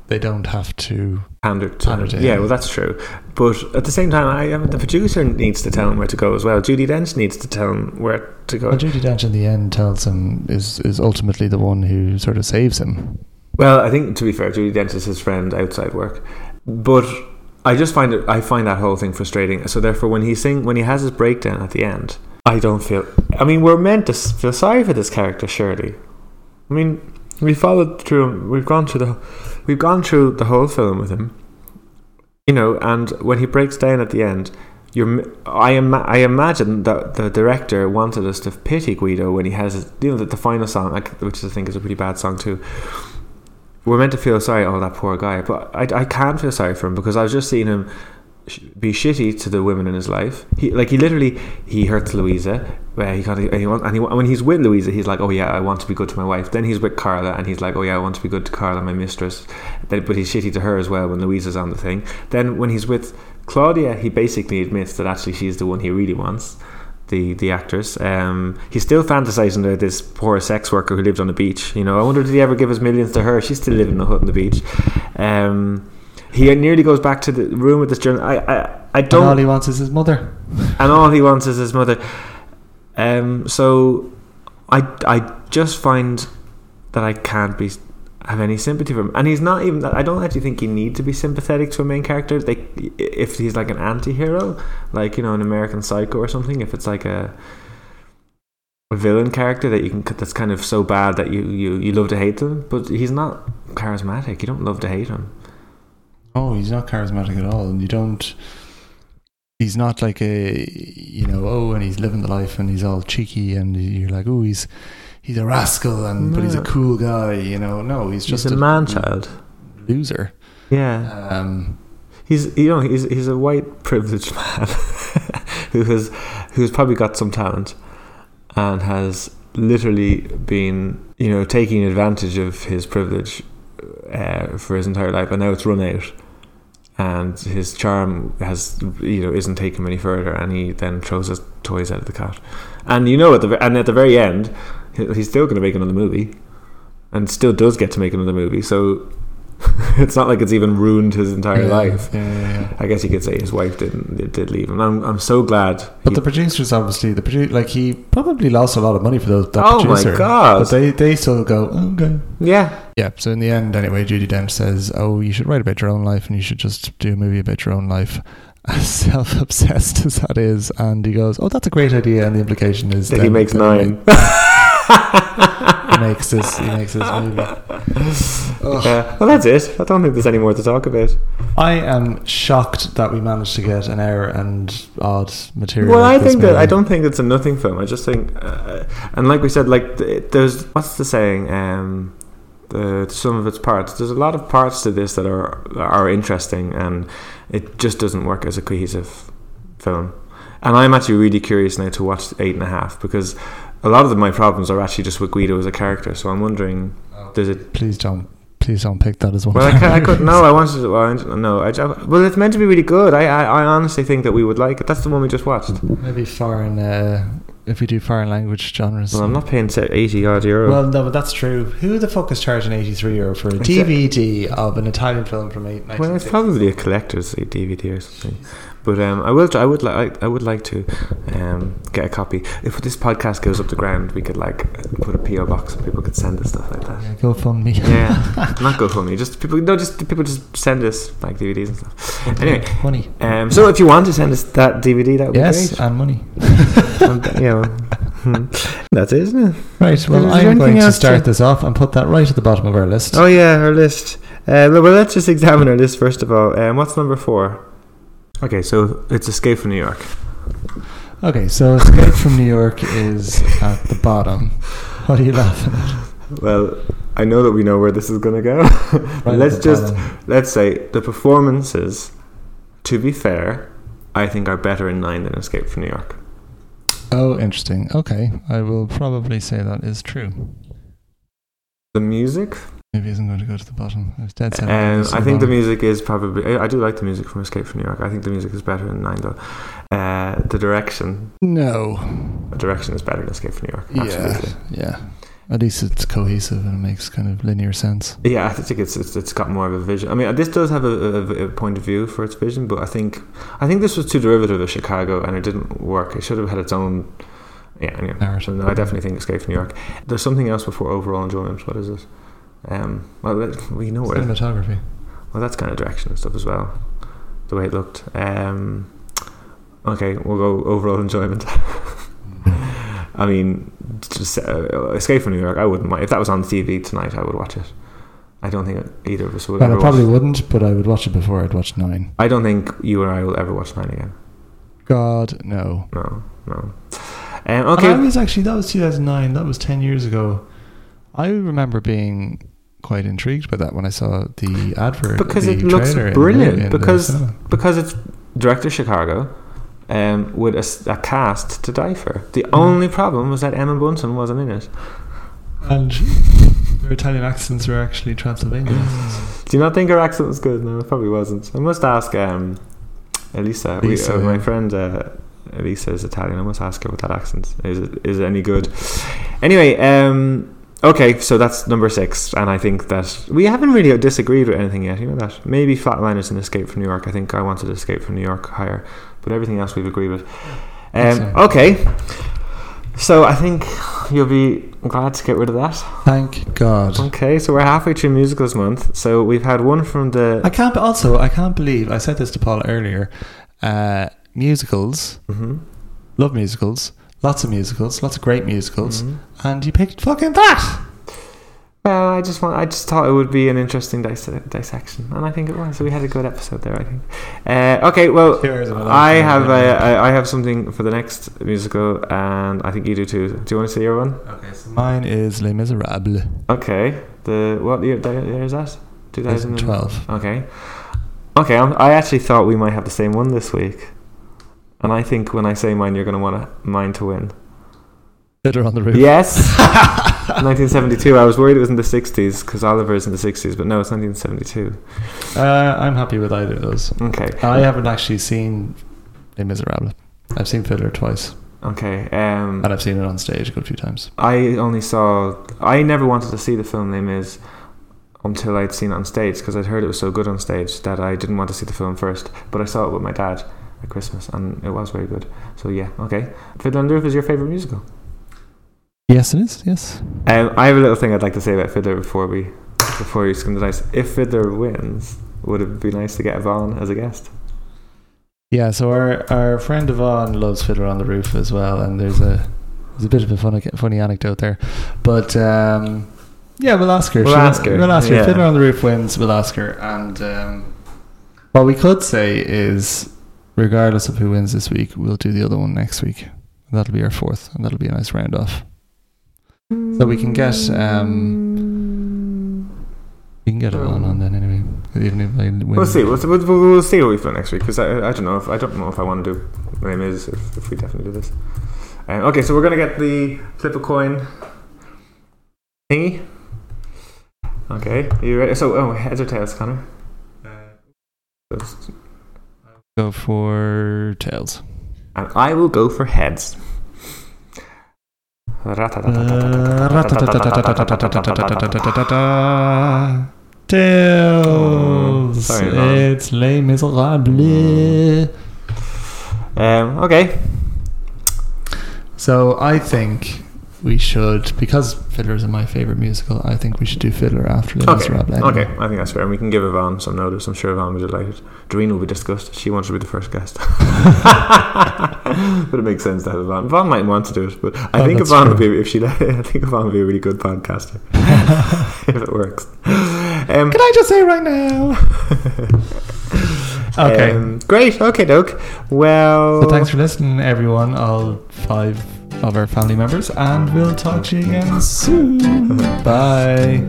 They don't have to pander to, Pander to yeah, well that's true, but at the same time, I, I mean, the producer needs to tell him where to go as well. Judi Dench needs to tell him where to go. Well, Judi Dench in the end tells him is is ultimately the one who sort of saves him. Well, I think to be fair, Judi Dench is his friend outside work, but I just find it. I find that whole thing frustrating. So therefore, when he sing, when he has his breakdown at the end, I don't feel. I mean, we're meant to feel sorry for this character, surely. I mean, we followed through. We've gone through the, we've gone through the whole film with him. You know, and when he breaks down at the end, you're. I ima- I imagine that the director wanted us to pity Guido when he has, you know, the, the final song, which I think is a pretty bad song too we're meant to feel sorry, oh, that poor guy. But I, I can't feel sorry for him because I was just seeing him be shitty to the women in his life. He like he literally he hurts Louisa. Where he got he want, and he, when he's with Louisa, he's like, oh yeah, I want to be good to my wife. Then he's with Carla, and he's like, oh yeah, I want to be good to Carla, my mistress. Then, but he's shitty to her as well when Louisa's on the thing. Then when he's with Claudia, he basically admits that actually she's the one he really wants the the actress. Um, he's still fantasizing about this poor sex worker who lived on the beach. You know, I wonder did he ever give his millions to her? She's still living in a hut on the beach. Um, he nearly goes back to the room with this journal. I I, I don't. all he wants is his mother. and all he wants is his mother. Um, so I I just find that I can't be have any sympathy for him, and he's not even. I don't actually think you need to be sympathetic to a main character. They, if he's like an anti-hero, like you know, an American Psycho or something. If it's like a a villain character that you can that's kind of so bad that you you you love to hate them, but he's not charismatic. You don't love to hate him. Oh, he's not charismatic at all, and you don't. He's not like a, you know, oh, and he's living the life, and he's all cheeky, and you're like, oh, he's he's a rascal, and but he's a cool guy, you know. No, he's He's just a man child. loser. Yeah. Um, He's you know he's he's a white privileged man who has who's probably got some talent and has literally been you know taking advantage of his privilege uh, for his entire life and now it's run out and his charm has you know isn't taken any further and he then throws his toys out of the cot and you know at the and at the very end he- he's still going to make another movie and still does get to make another movie so it's not like it's even ruined his entire yeah, life Yeah, yeah. I guess you could say his wife didn't did leave him. I'm I'm so glad. But he- the producers, obviously, the produ- like he probably lost a lot of money for those. That Oh my. God. But they they still go okay. yeah, Yeah. So in the end, anyway, Judi Dench says, "Oh, you should write about your own life, and you should just do a movie about your own life." as self-obsessed as that is, and he goes, "Oh, that's a great idea," and the implication is That he makes nine. He makes this. He makes this movie. Uh, well, that's it. I don't think there's any more to talk about. I am shocked that we managed to get an hour and odd material. Well, I of this think that I don't think it's a nothing film. I just think, uh, and like we said, like there's what's the saying? Um, the some of its parts. There's a lot of parts to this that are are interesting, and it just doesn't work as a cohesive film. And I'm actually really curious now to watch eight and a half because a lot of the, my problems are actually just with Guido as a character. So I'm wondering, does it? Please don't. Please don't pick that as one. Well, I, I could no. I wanted to. Well, I, no, I, well, it's meant to be really good. I, I, I honestly think that we would like it. That's the one we just watched. Maybe foreign. Uh, if we do foreign language genres. Well, I'm not paying eighty odd euro. Well, no, but that's true. Who the fuck is charging 83 euro for a DVD of an Italian film from eight? Well, it's probably a collector's DVD or something. But um, I will. I would like. I would like to um, get a copy. If this podcast goes up the ground, we could like put a PO box and people could send us stuff like that. Go fund me. Yeah, not GoFundMe. Just people. No, just people just send us like DVDs and stuff. Anyway, money. um, so if you want to send us that DVD, that would Yes, be great. and money. Yeah, well, hmm. that's it, isn't it? Right. Well, I'm going to start to- this off and put that right at the bottom of our list. Oh yeah, our list. Uh, well, let's just examine our list first of all. Um, what's number four? Okay, so it's Escape from New York. Okay, so Escape from New York is at the bottom. What are you laughing at? Well, I know that we know where this is going to go. Right let's just bottom. let's say the performances. To be fair, I think are better in nine than Escape from New York. Oh, interesting. Okay, I will probably say that is true. The music, Maybe isn't going to go to the bottom. I dead set. um, I think the music is probably. I do like the music from Escape from New York. I think the music is better than nine though. Uh, the direction, No. the direction is better than Escape from New York. Yeah. Absolutely. Yeah. At least it's cohesive and it makes kind of linear sense. Yeah, I think it's, it's it's got more of a vision. I mean, this does have a, a, a point of view for its vision, but I think I think this was too derivative of Chicago, and it didn't work. It should have had its own. Yeah, anyway. Narrative. No, I definitely think Escape from New York. There's something else before overall enjoyment. What is it? Um, well, we know it. Cinematography. Well, that's kind of direction and stuff as well. The way it looked. Um, okay, we'll go overall enjoyment. I mean, just uh, Escape from New York. I wouldn't mind if that was on TV tonight. I would watch it. I don't think either of us would. Well, I probably wouldn't, but I would watch it before I'd watch Nine. I don't think you or I will ever watch Nine again. God, no. No, no. Um, Okay. okay. I was actually, that was 2009. That was 10 years ago. I remember being quite intrigued by that when I saw the advert. Because the it looks trailer in brilliant, in because- because it's director Chicago, um, with a cast to die for. The Mm. only problem was that Emma Bunton wasn't in it. And her Italian accents were actually Transylvanian. Do you not think her accent was good? No, it probably wasn't. I must ask um, Elisa. we, Elisa, uh, my friend uh, Elisa is Italian. I must ask her what that accent is. It, is it any good? Anyway, um, okay, so that's number six, and I think that we haven't really disagreed with anything yet. You know that maybe Flatliners and Escape from New York. I think I wanted Escape from New York higher, but everything else we've agreed with. Um, okay, so I think you'll be glad to get rid of that. Thank God. Okay, so we're halfway through musicals month. So we've had one from the. I can't, also, I can't believe, I said this to Paul earlier, uh, musicals, Mhm. love musicals, lots of musicals, lots of great musicals, Mhm. and you picked fucking that! Well, I just want. I just thought it would be an interesting dis- dissection, and I think it was. So we had a good episode there. I think. Uh, okay, well, I love I it. have uh, I have something for the next musical, and I think you do too. Do you want to say your one? Okay, so mine is Les Miserables. Okay. The what year, year is that? 2012. Okay. Okay. I'm, I actually thought we might have the same one this week, and I think when I say mine, you're going to want mine to win. Fiddler on the Roof. Yes. 1972. I was worried it was in the 60s because Oliver's in the 60s, but no, it's 1972. Uh, I'm happy with either of those. Okay. I haven't actually seen Les Miserables. I've seen Fiddler twice, Okay. Um, and I've seen it on stage a good few times. I only saw. I never wanted to see the film Les Mis until I'd seen it on stage because I'd heard it was so good on stage that I didn't want to see the film first. But I saw it with my dad at Christmas, and it was very good. So yeah, okay. Fiddler on the Roof is your favorite musical. Yes, it is. Yes. Um, I have a little thing I'd like to say about Fiddler before we before you skim the dice. If Fiddler wins, would it be nice to get Yvonne as a guest? Yeah, so our, our friend Yvonne loves Fiddler on the Roof as well, and there's a there's a bit of a funny funny anecdote there, but um, yeah, we'll ask her. We'll She'll- ask her, We'll ask her. yeah. Fiddler on the Roof wins. We'll ask her, and um, what we could say is, regardless of who wins this week, we'll do the other one next week. That'll be our fourth, and that'll be a nice round off. So we can get um, we can get Yvonne on then anyway. Even if I win. We'll see. We'll, we'll, we'll see what we feel next week because I, I don't know if I don't know if I want to do my name is if, if we definitely do this. Um, okay, so we're gonna get the flip a coin thingy. Okay, are you ready? So, oh, heads or tails, Connor? Just- go for tails. And I will go for heads. Tails. sorry, it's Les Miserables. Um, okay. So I think we should, because Fiddler is my favorite musical. I think we should do Fiddler after Les Okay. Miserables. anyway. Okay, I think that's fair. And we can give Yvonne some notice. I'm sure Yvonne will be delighted. Doreen will be disgusted. She wants to be the first guest. but it makes sense to have Yvonne. Yvonne might want to do it, but I Oh, think Yvonne would be if she. I think Yvonne would be a really good podcaster if it works. Um, Can I just say right now? okay. um, great. Okay, doke. Well. so thanks for listening, everyone. All five of our family members, and we'll talk to you again soon. Bye.